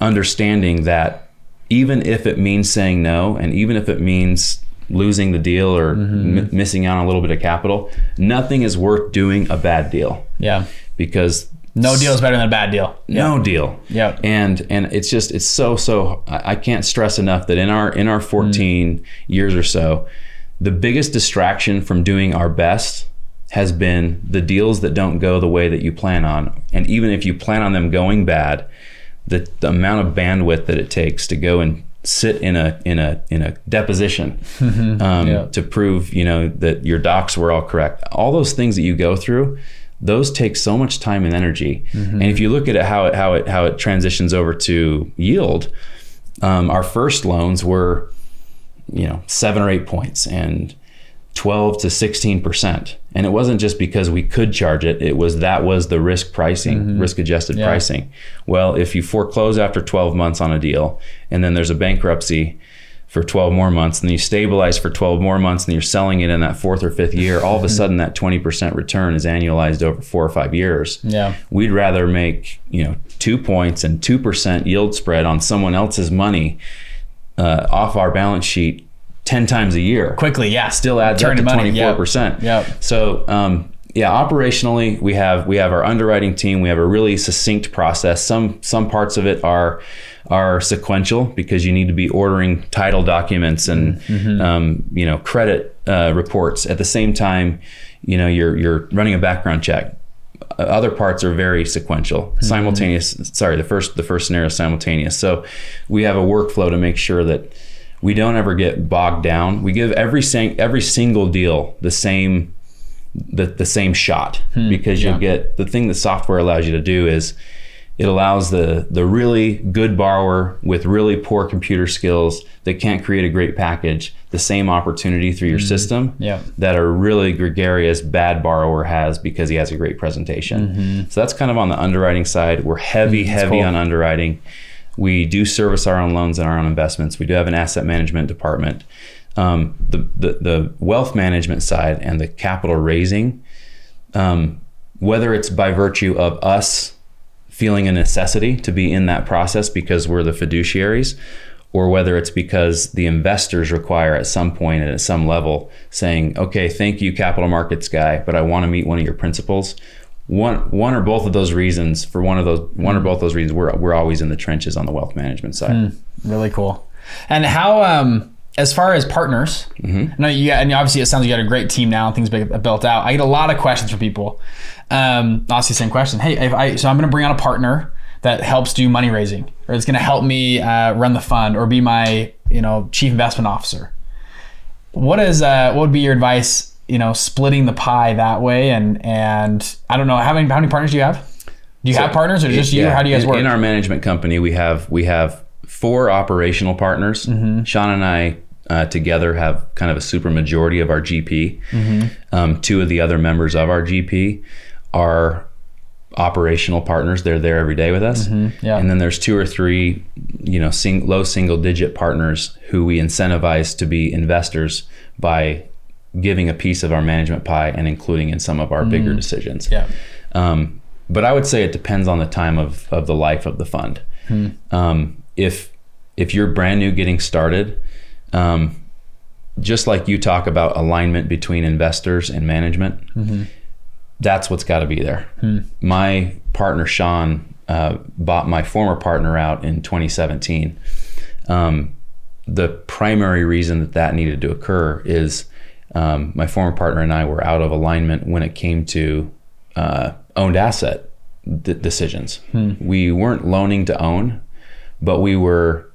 understanding that even if it means saying no and even if it means losing the deal or Mm-hmm. m- missing out on a little bit of capital nothing is worth doing a bad deal Yeah. because No deal is better than a bad deal. no deal Yeah. and and it's just it's so so I can't stress enough that in our in our 14 years or so the biggest distraction from doing our best has been the deals that don't go the way that you plan on and even if you plan on them going bad the, the amount of bandwidth that it takes to go and sit in a in a in a deposition um, Yeah. to prove you know that your docs were all correct. All those things that you go through those take so much time and energy. And if you look at it how it how it how it transitions over to yield um, our first loans were you know seven or eight points. And 12 to 16 percent and it wasn't just because we could charge it it was that was the risk pricing risk adjusted Yeah. pricing well if you foreclose after 12 months on a deal and then there's a bankruptcy for 12 more months and then you stabilize for 12 more months and you're selling it in that fourth or fifth year all of a sudden that 20% return is annualized over four or five years Yeah. we'd rather make you know two points and two percent yield spread on someone else's money uh, off our balance sheet ten times a year. Quickly. Yeah. Still adds Turn up to money. twenty four percent. Yep. So um, yeah, operationally we have we have our underwriting team. We have a really succinct process. Some some parts of it are are sequential because you need to be ordering title documents and Mm-hmm. um, you know credit uh, reports at the same time. You know you're you're running a background check Uh, other parts are very sequential simultaneous sorry the first the first scenario is simultaneous so we have a workflow to make sure that we don't ever get bogged down we give every sing, every single deal the same the, the same shot hmm. because you'll get the thing that software allows you to do is it allows the the really good borrower with really poor computer skills that can't create a great package the same opportunity through your hmm. system Yeah. that a really gregarious bad borrower has because he has a great presentation. Mm-hmm. So that's kind of on the underwriting side. We're heavy, hmm. heavy cool. on underwriting. We do service our own loans and our own investments. We do have an asset management department. Um, the, the the wealth management side and the capital raising, um, whether it's by virtue of us feeling a necessity to be in that process because we're the fiduciaries, or whether it's because the investors require at some point and at some level saying, okay, thank you, capital markets guy, but I want to meet one of your principals. One, one or both of those reasons, for one of those, one or both of those reasons, we're, we're always in the trenches on the wealth management side. Really cool. And how, um, as far as partners, Mm-hmm. no, you got, and obviously it sounds like you got a great team now and things built out. I get a lot of questions from people. Um, the same question. Hey, if I, so I'm going to bring on a partner that helps do money raising, or it's going to help me uh, run the fund, or be my, you know, chief investment officer. What is, uh, what would be your advice? You know, splitting the pie that way, and and I don't know how many how many partners do you have? Do you have partners or just you? Yeah, how do you guys work? in our management company? We have we have four operational partners. Mm-hmm. Sean and I uh, together have kind of a super majority of our GP. Mm-hmm. Um, two of the other members of our GP are operational partners. They're there every day with us. Mm-hmm. yeah. And then there's two or three, you know, sing, low single digit partners who we incentivize to be investors by giving a piece of our management pie and including in some of our bigger decisions. Mm. yeah. Um, but I would say it depends on the time of, of the life of the fund. Hmm. Um, if if you're brand new getting started, um, just like you talk about alignment between investors and management, Mm-hmm. that's what's got to be there. Hmm. My partner Sean uh, bought my former partner out in 2017. Um, the primary reason that that needed to occur is um, my former partner and I were out of alignment when it came to uh, owned asset d- decisions. We weren't loaning to own, but we were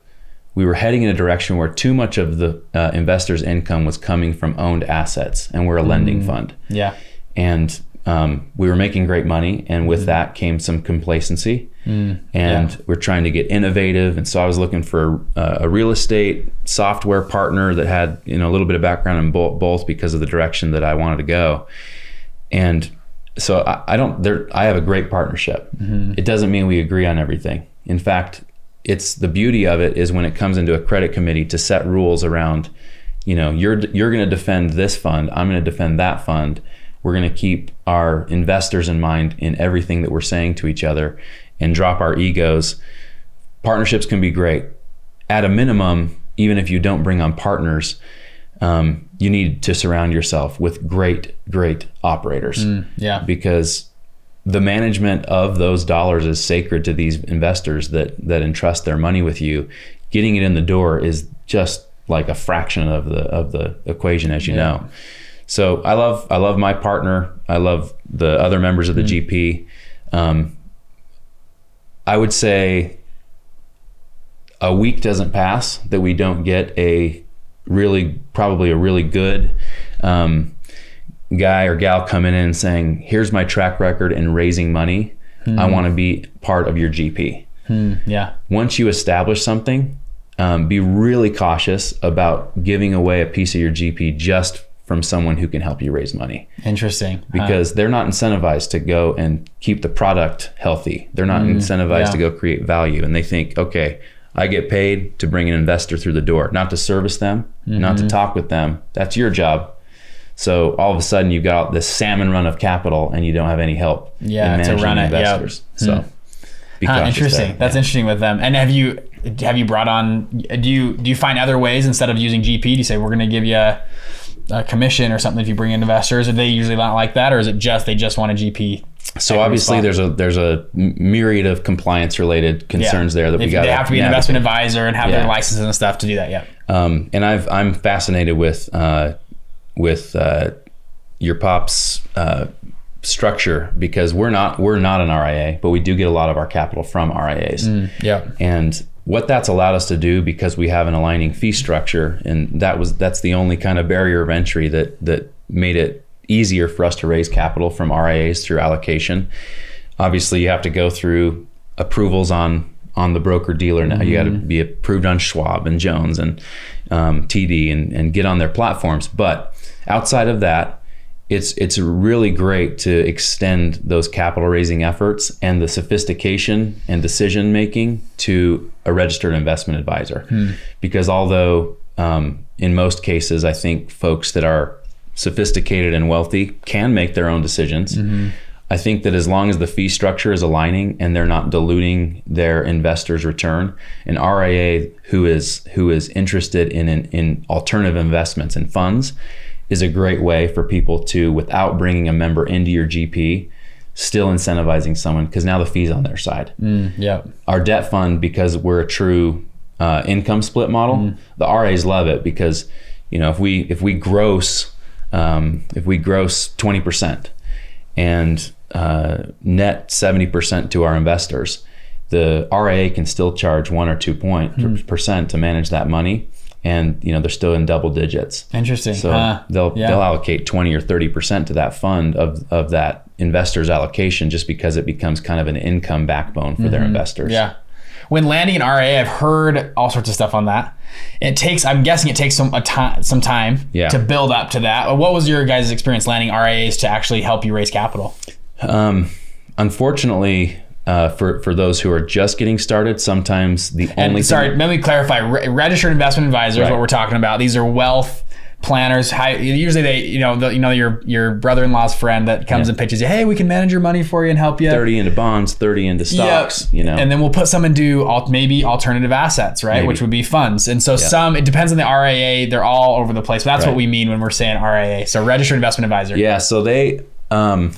we were heading in a direction where too much of the uh, investors' income was coming from owned assets, and we're a lending fund Yeah. and um, we were making great money and with that came some complacency. And we're trying to get innovative and so i was looking for uh, a real estate software partner that had you know a little bit of background in both, both because of the direction that i wanted to go. And so i, I don't there i have a great partnership. It doesn't mean we agree on everything. In fact it's the beauty of it is when it comes into a credit committee to set rules around you know you're you're going to defend this fund i'm going to defend that fund we're going to keep our investors in mind in everything that we're saying to each other and drop our egos partnerships can be great at a minimum even if you don't bring on partners um, you need to surround yourself with great great operators Yeah. because the management of those dollars is sacred to these investors that that entrust their money with you. Getting it in the door is just like a fraction of the of the equation, as you know. So I love I love my partner. I love the other members of the GP. Um, I would say a week doesn't pass that we don't get a really probably a really good um, guy or gal coming in and saying, "Here's my track record in raising money. I want to be part of your GP." Hmm. Yeah. Once you establish something, um, be really cautious about giving away a piece of your GP just from someone who can help you raise money Interesting. Huh. because they're not incentivized to go and keep the product healthy. They're not mm-hmm. incentivized yeah. to go create value. And they think, okay, I get paid to bring an investor through the door, not to service them, not Mm-hmm. to talk with them. That's your job. So all of a sudden you've got this salmon run of capital and you don't have any help Yeah, in to run it, yep. investors. So hmm. be Huh, interesting. there. That's interesting with them. And have you have you brought on? Do you do you find other ways instead of using GP? Do you say we're going to give you a, a commission or something if you bring in investors? Are they usually not like that, or is it just they just want a GP? So obviously spot. there's a there's a myriad of compliance related concerns there that we got. They have to be an investment advisor and have Yeah. their licenses and stuff to do that. Yeah. Um, and I've I'm fascinated with uh, with uh, your pop's uh, structure because we're not we're not an RIA, but we do get a lot of our capital from RIAs. Yeah. And what that's allowed us to do because we have an aligning fee structure, and that was that's the only kind of barrier of entry that that made it easier for us to raise capital from RIAs through allocation. Obviously, you have to go through approvals on on the broker dealer now. You got to be approved on Schwab and Jones and um, TD and, and get on their platforms. But outside of that, it's it's really great to extend those capital raising efforts and the sophistication and decision making to a registered investment advisor. Because although um, in most cases, I think folks that are sophisticated and wealthy can make their own decisions. I think that as long as the fee structure is aligning and they're not diluting their investors' return, an RIA who is who is interested in in, in alternative investments and funds is a great way for people to, without bringing a member into your GP, still incentivizing someone because now the fee's on their side. Yeah. Our debt fund, because we're a true uh, income split model, the RAs love it because you know if we if we gross um, if we gross twenty percent and uh, net seventy percent to our investors, the RIA can still charge one or two point percent to manage that money, and you know they're still in double digits. Interesting. So Huh. they'll yeah. they'll allocate twenty or thirty percent to that fund of of that investors' allocation just because it becomes kind of an income backbone for their investors. Mm-hmm. Yeah. When landing an RIA, I've heard all sorts of stuff on that. It takes, I'm guessing it takes some a time, some time Yeah. to build up to that. What was your guys' experience landing RIAs to actually help you raise capital? Um, unfortunately, uh, for for those who are just getting started, sometimes the And only sorry, thing, let me clarify. Re- registered investment advisors, Right. what we're talking about. These are wealth planners. High, usually they, you know, the, you know your your brother-in-law's friend that comes Yeah. and pitches you, hey, we can manage your money for you and help you. thirty into bonds, thirty into stocks. Yep. You know, and then we'll put some into al- maybe alternative assets, right? Maybe. Which would be funds. And so some, it depends on the RIA. They're all over the place. But that's what we mean when we're saying RIA. So registered investment advisor. Yeah, so they um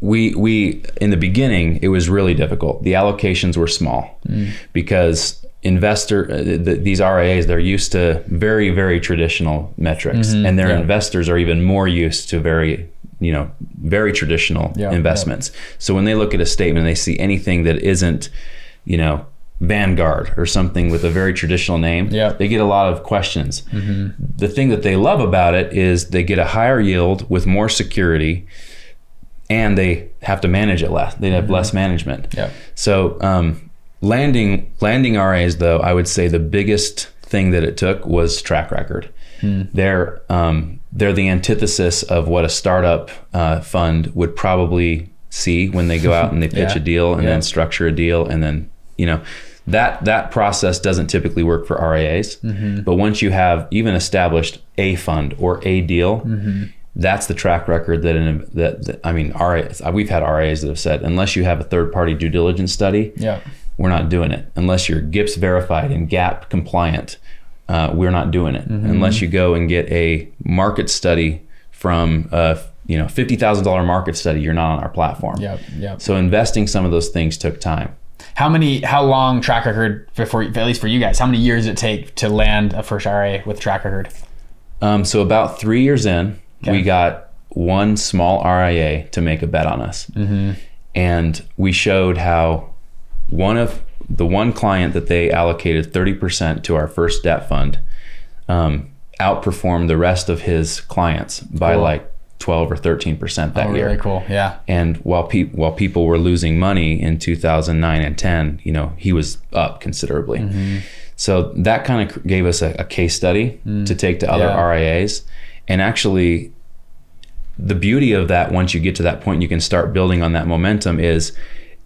we we in the beginning it was really difficult. The allocations were small because investor uh, the, these RIAs they're used to very very traditional metrics and their yeah. investors are even more used to very you know very traditional Yeah, investments. So when they look at a statement and they see anything that isn't you know Vanguard or something with a very traditional name, Yeah. they get a lot of questions. The thing that they love about it is they get a higher yield with more security, and they have to manage it less. They have less management. Yep. So um, landing landing RAs though, I would say the biggest thing that it took was track record. They're um, they're the antithesis of what a startup uh, fund would probably see when they go out and they pitch Yeah. a deal and Yeah. then structure a deal and then you know that that process doesn't typically work for RIAs. Mm-hmm. But once you have even established a fund or a deal, Mm-hmm. That's the track record that, an, that, that I mean, RIAs, we've had RIAs that have said unless you have a third party due diligence study, Yeah. we're not doing it. Unless you're GIPS verified and GAAP compliant, uh, we're not doing it. Mm-hmm. Unless you go and get a market study from a you know fifty thousand dollar market study, you're not on our platform. Yep. Yep. So investing some of those things took time. How many? How long track record before? At least for you guys, how many years did it take to land a first RA with track record? Um, so about three years in, Okay. we got one small RIA to make a bet on us, Mm-hmm. and we showed how one of the one client that they allocated 30% to our first debt fund um, outperformed the rest of his clients by Cool. like 12 or 13% that Oh, year. really cool. Yeah. And while pe- while people were losing money in 2009 and 10, you know, he was up considerably. Mm-hmm. So that kind of gave us a, a case study to take to other Mm. Yeah. RIAs. And actually, the beauty of that, once you get to that point, you can start building on that momentum. Is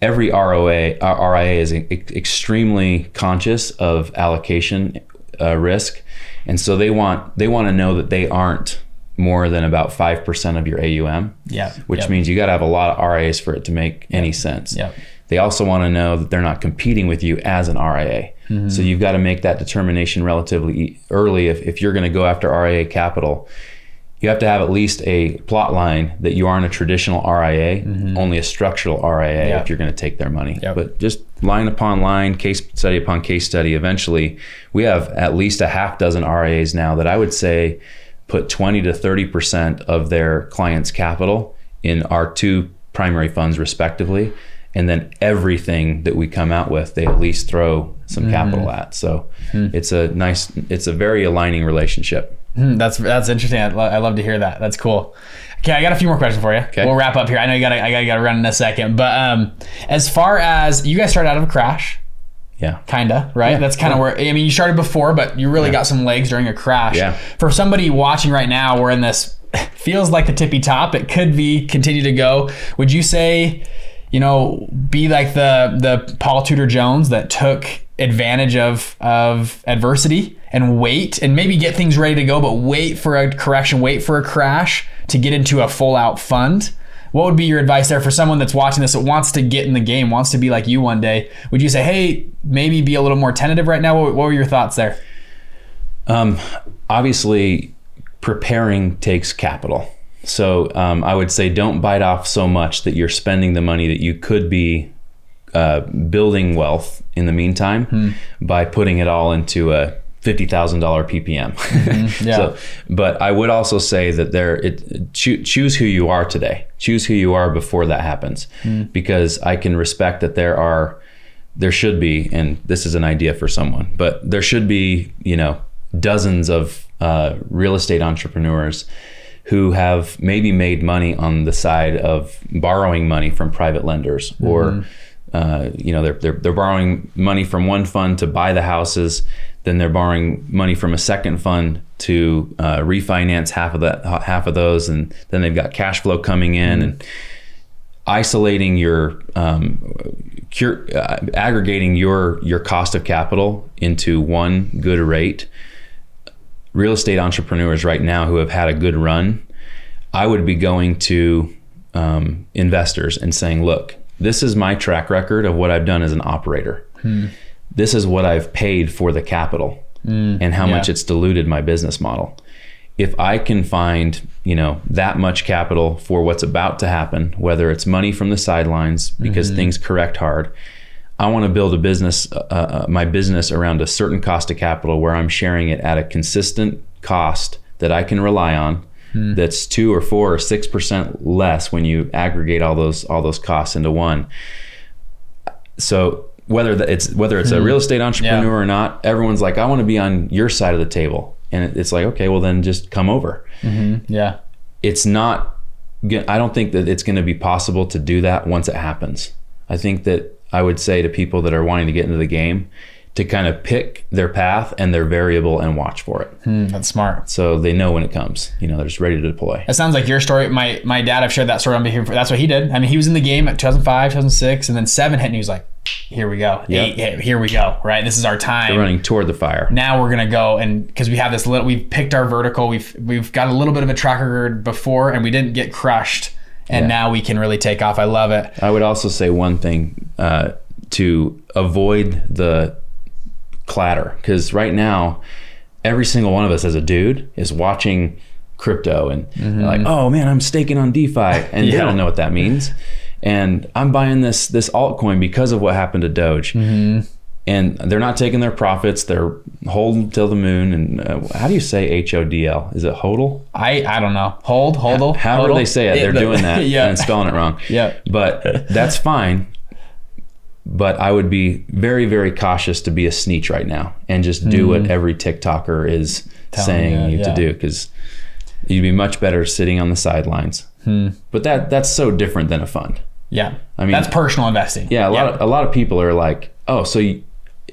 every ROA RIA is extremely conscious of allocation uh, risk, and so they want they want to know that they aren't more than about five percent of your AUM Yeah. which Yep. means you got to have a lot of RIAs for it to make any sense. Yep. They also want to know that they're not competing with you as an RIA. Mm-hmm. So you've got to make that determination relatively early. If, if you're going to go after RIA capital, you have to have at least a plot line that you aren't a traditional RIA, only a structural RIA Mm-hmm. If you're going to take their money. Yep. But just line upon line, case study upon case study, eventually we have at least a half dozen RIAs now that I would say put 20 to 30% of their clients' capital in our two primary funds, respectively. And then everything that we come out with, they at least throw some capital at. So it's a nice, it's a very aligning relationship. Hmm, that's that's interesting. I, lo- I love to hear that. That's cool. Okay, I got a few more questions for you. Okay. We'll wrap up here. I know you got I got got to run in a second, but um, as far as you guys started out of a crash, Yeah. kinda right. Yeah, That's kind of where I mean you started before, but you really got some legs during a crash. Yeah. For somebody watching right now, we're in this feels like the tippy top. It could be continue to go. Would you say, you know, be like the the Paul Tudor Jones that took advantage of of adversity and wait and maybe get things ready to go, but wait for a correction, wait for a crash to get into a full out fund? What would be your advice there for someone that's watching this that wants to get in the game, wants to be like you one day? Would you say, hey, maybe be a little more tentative right now? What, what were your thoughts there? Um, obviously, preparing takes capital. So um, I would say don't bite off so much that you're spending the money that you could be uh, building wealth in the meantime by putting it all into a fifty thousand dollar ppm. Yeah. So, but I would also say that there, it choo- choose who you are today. Choose who you are before that happens, because I can respect that there are, there should be, and this is an idea for someone, but there should be, you know, dozens of uh, real estate entrepreneurs who have maybe made money on the side of borrowing money from private lenders or uh, you know they're, they're they're borrowing money from one fund to buy the houses then they're borrowing money from a second fund to uh, refinance half of that half of those and then they've got cash flow coming in and isolating your um, cure, uh, aggregating your your cost of capital into one good rate real estate entrepreneurs right now who have had a good run i would be going to um, investors and saying look this is my track record of what i've done as an operator. Hmm. This is what i've paid for the capital hmm. and how much it's diluted my business model. If I can find, you know, that much capital for what's about to happen, whether it's money from the sidelines because hmm. things correct hard, I want to build a business, uh, uh, my business around a certain cost of capital where I'm sharing it at a consistent cost that I can rely on. That's two or four or six percent less when you aggregate all those all those costs into one. So whether that it's whether it's a real estate entrepreneur or not, everyone's like, I want to be on your side of the table, and it's like, okay, well then just come over Yeah. it's not I don't think that it's going to be possible to do that once it happens i think that i would say to people that are wanting to get into the game to kind of pick their path and their variable and watch for it Hmm, that's smart. so they know when it comes you know they're just ready to deploy That sounds like your story. My my dad, I've shared that story on behalf. That's what he did. I mean, he was in the game at 2005, 2006, and then seven hit, and he was like, "Here we go, Yep. eight here we go." Right, this is our time. they're running toward the fire now we're gonna go and because we have this little we've picked our vertical we've we've got a little bit of a tracker before and we didn't get crushed and Yeah. now we can really take off. I love it. I would also say one thing uh, to avoid the clatter because right now every single one of us as a dude is watching crypto and they're like oh man i'm staking on defi. And they don't know what that means. And i'm buying this this altcoin because of what happened to doge and they're not taking their profits they're holding till the moon and uh, how do you say hodl is it hodl i i don't know hold hodl however hodl. they say it, they're doing that yeah and spelling it wrong. Yeah. But that's fine. But I would be very, very cautious to be a Sneetch right now and just do what every TikToker is Mm-hmm. Telling saying you, you, yeah. to do because you'd be much better sitting on the sidelines. Hmm. But that that's so different than a fund. yeah I mean- that's personal investing Yeah, a lot of a lot of people are like, oh, so you,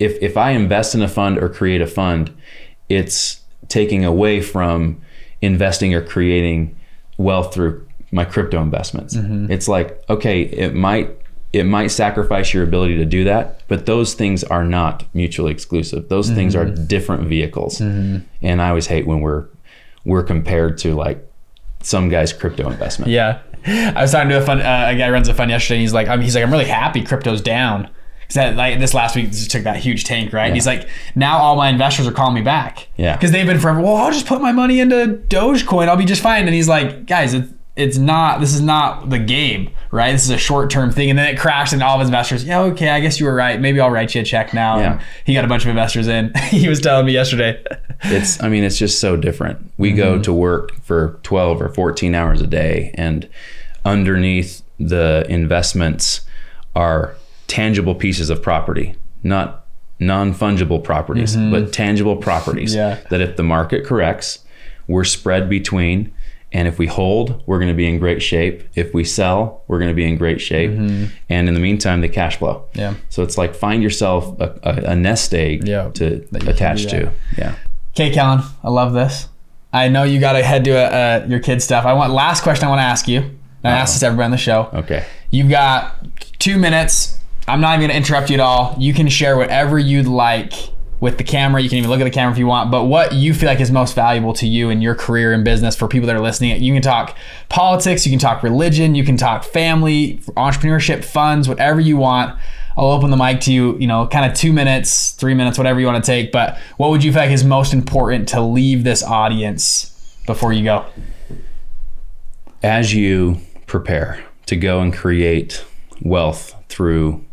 if if I invest in a fund or create a fund, it's taking away from investing or creating wealth through my crypto investments. It's like, okay, it might it might sacrifice your ability to do that, but those things are not mutually exclusive. Those things are different vehicles. And I always hate when we're we're compared to like some guy's crypto investment. yeah i was talking to a fund uh, a guy runs a fund yesterday and he's like um, he's like i'm really happy crypto's down because that like this last week just took that huge tank right? And he's like now all my investors are calling me back. Yeah. because they've been forever well i'll just put my money into dogecoin. I'll be just fine. And he's like guys it's it's not this is not the game right? This is a short-term thing. And then it crashed and all of his investors yeah okay i guess you were right. Maybe i'll write you a check now. Yeah. and he got a bunch of investors in. He was telling me yesterday. It's i mean it's just so different. We go mm-hmm. to work for 12 or 14 hours a day and underneath the investments are tangible pieces of property not non-fungible properties mm-hmm. but tangible properties Yeah. that if the market corrects we're spread between and if we hold we're going to be in great shape if we sell we're going to be in great shape mm-hmm. and in the meantime the cash flow Yeah. so it's like find yourself a, a, a nest egg Yeah, to that you can attach to yeah Okay, Kellen, I love this. I know you got to head to uh, your kid stuff. I want last question. I want to ask you. And I uh-huh. asked this to everybody on the show. Okay. You've got two minutes. I'm not even to interrupt you at all. You can share whatever you'd like with the camera. You can even look at the camera if you want. But what you feel like is most valuable to you in your career and business for people that are listening. You can talk politics. You can talk religion. You can talk family, entrepreneurship, funds, whatever you want. I'll open the mic to you, you know, kind of two minutes, three minutes, whatever you want to take. But what would you feel like is most important to leave this audience before you go? As you prepare to go and create wealth through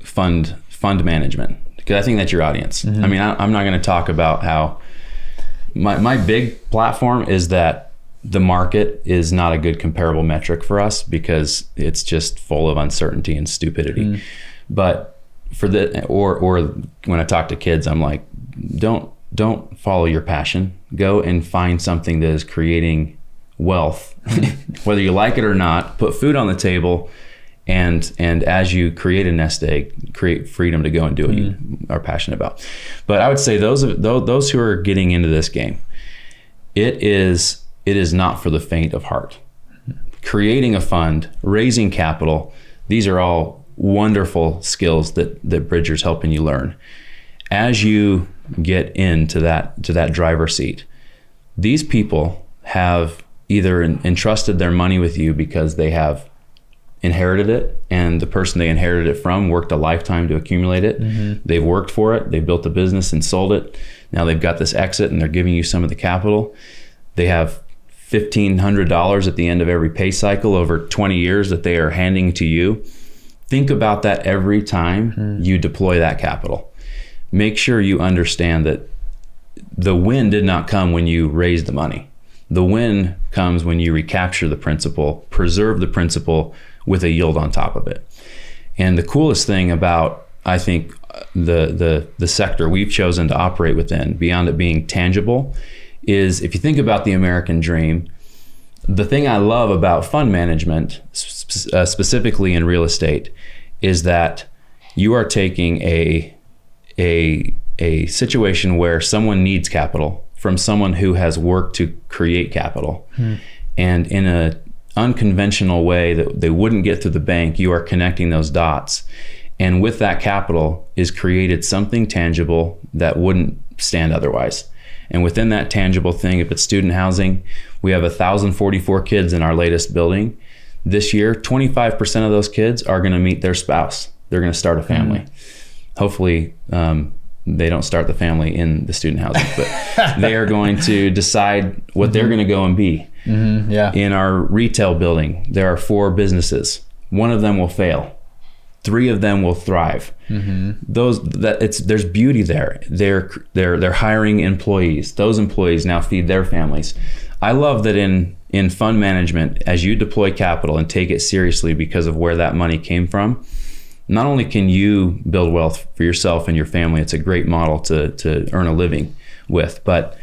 fund fund management, because I think that's your audience. Mm-hmm. I mean, I, I'm not going to talk about how my my big platform is that the market is not a good comparable metric for us because it's just full of uncertainty and stupidity. Mm-hmm. But for the or or when I talk to kids, I'm like, don't don't follow your passion. Go and find something that is creating wealth, whether you like it or not. Put food on the table, and and as you create a nest egg, create freedom to go and do what you mm-hmm. are passionate about. But I would say those those, those who are getting into this game, it is it is not for the faint of heart. Creating a fund, raising capital, these are all wonderful skills that that Bridger's helping you learn. As you get into that to that driver's seat, these people have either entrusted their money with you because they have inherited it and the person they inherited it from worked a lifetime to accumulate it. Mm-hmm. They've worked for it they built a business and sold it. Now they've got this exit and they're giving you some of the capital. They have $1500 at the end of every pay cycle over 20 years that they are handing to you. Think about that every time hmm. you deploy that capital. Make sure you understand that the win did not come when you raised the money. The win comes when you recapture the principal, preserve the principal with a yield on top of it. And the coolest thing about I think the the the sector we've chosen to operate within, beyond it being tangible, is if you think about the American dream, the thing I love about fund management, sp- uh, specifically in real estate, is that you are taking a a a situation where someone needs capital from someone who has worked to create capital and in a unconventional way that they wouldn't get through the bank you are connecting those dots. And with that capital is created something tangible that wouldn't stand otherwise. And within that tangible thing if it's student housing we have 1044 kids in our latest building. This year 25% of those kids are going to meet their spouse. They're going to start a family. Hopefully um, they don't start the family in the student housing, but they are going to decide what they're going to go and be. Mm-hmm, yeah. In our retail building, there are four businesses. One of them will fail. Three of them will thrive. Mm-hmm. Those that it's there's beauty there. They're they're they're hiring employees. Those employees now feed their families. I love that in in fund management, as you deploy capital and take it seriously because of where that money came from, not only can you build wealth for yourself and your family, it's a great model to, to earn a living with, but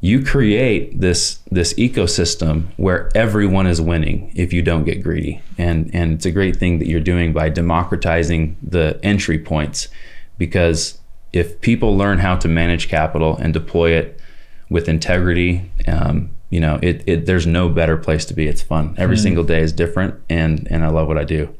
you create this this ecosystem where everyone is winning if you don't get greedy. And and it's a great thing that you're doing by democratizing the entry points because if people learn how to manage capital and deploy it with integrity, um, you know, it, it there's no better place to be. It's fun. Every single day is different and and I love what I do.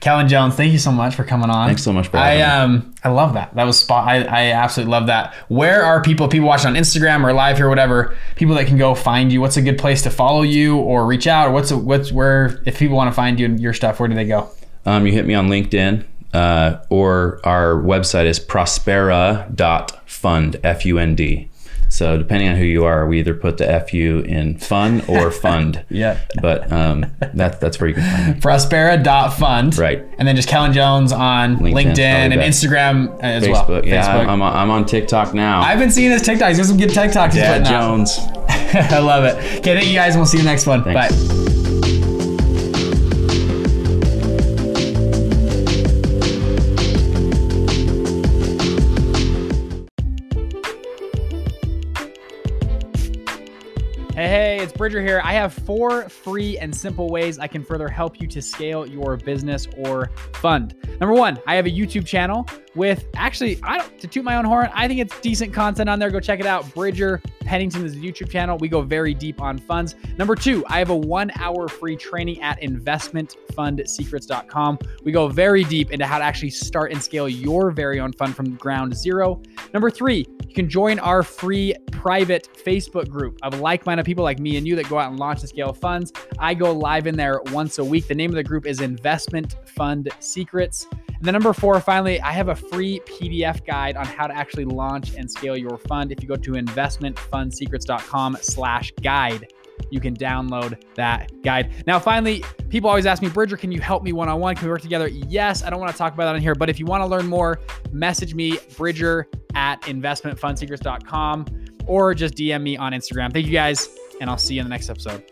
Calvin Jones, thank you so much for coming on. Thanks so much for I um I love that. That was spot. I, I absolutely love that. Where are people? People watching on Instagram or live here, whatever. People that can go find you. What's a good place to follow you or reach out? Or what's a, what's where if people want to find you and your stuff? Where do they go? Um, you hit me on LinkedIn, uh, or our website is prospera.fund, F U N D. So depending on who you are, we either put the FU in fun or fund. Yeah. But um, that, that's where you can find me. Prospera.fund. Right. And then just Calvin Jones on LinkedIn, LinkedIn's and Instagram as Facebook. well. Yeah, Facebook. I'm, on, I'm on TikTok now. I've been seeing his TikToks. There's some good TikToks he's Dad putting out. Jones. I love it. Okay, thank you guys, and we'll see you next one. Thanks. Bye. Bridger here. I have four free and simple ways I can further help you to scale your business or fund. Number one, I have a YouTube channel with actually, I don't to toot my own horn, I think it's decent content on there. Go check it out. Bridger Pennington is a YouTube channel. We go very deep on funds. Number two, I have a one hour free training at investmentfundsecrets.com. We go very deep into how to actually start and scale your very own fund from ground zero. Number three, you can join our free private Facebook group of like minded people like me and you that go out and launch and scale funds. I go live in there once a week. The name of the group is Investment Fund Secrets. And then number four, finally, I have a free PDF guide on how to actually launch and scale your fund. If you go to investmentfundsecrets.com slash guide, you can download that guide. Now, finally, people always ask me, Bridger, can you help me one on one? Can we work together? Yes, I don't want to talk about that in here, but if you want to learn more, message me, Bridger at investmentfundsecrets.com, or just DM me on Instagram. Thank you guys, and I'll see you in the next episode.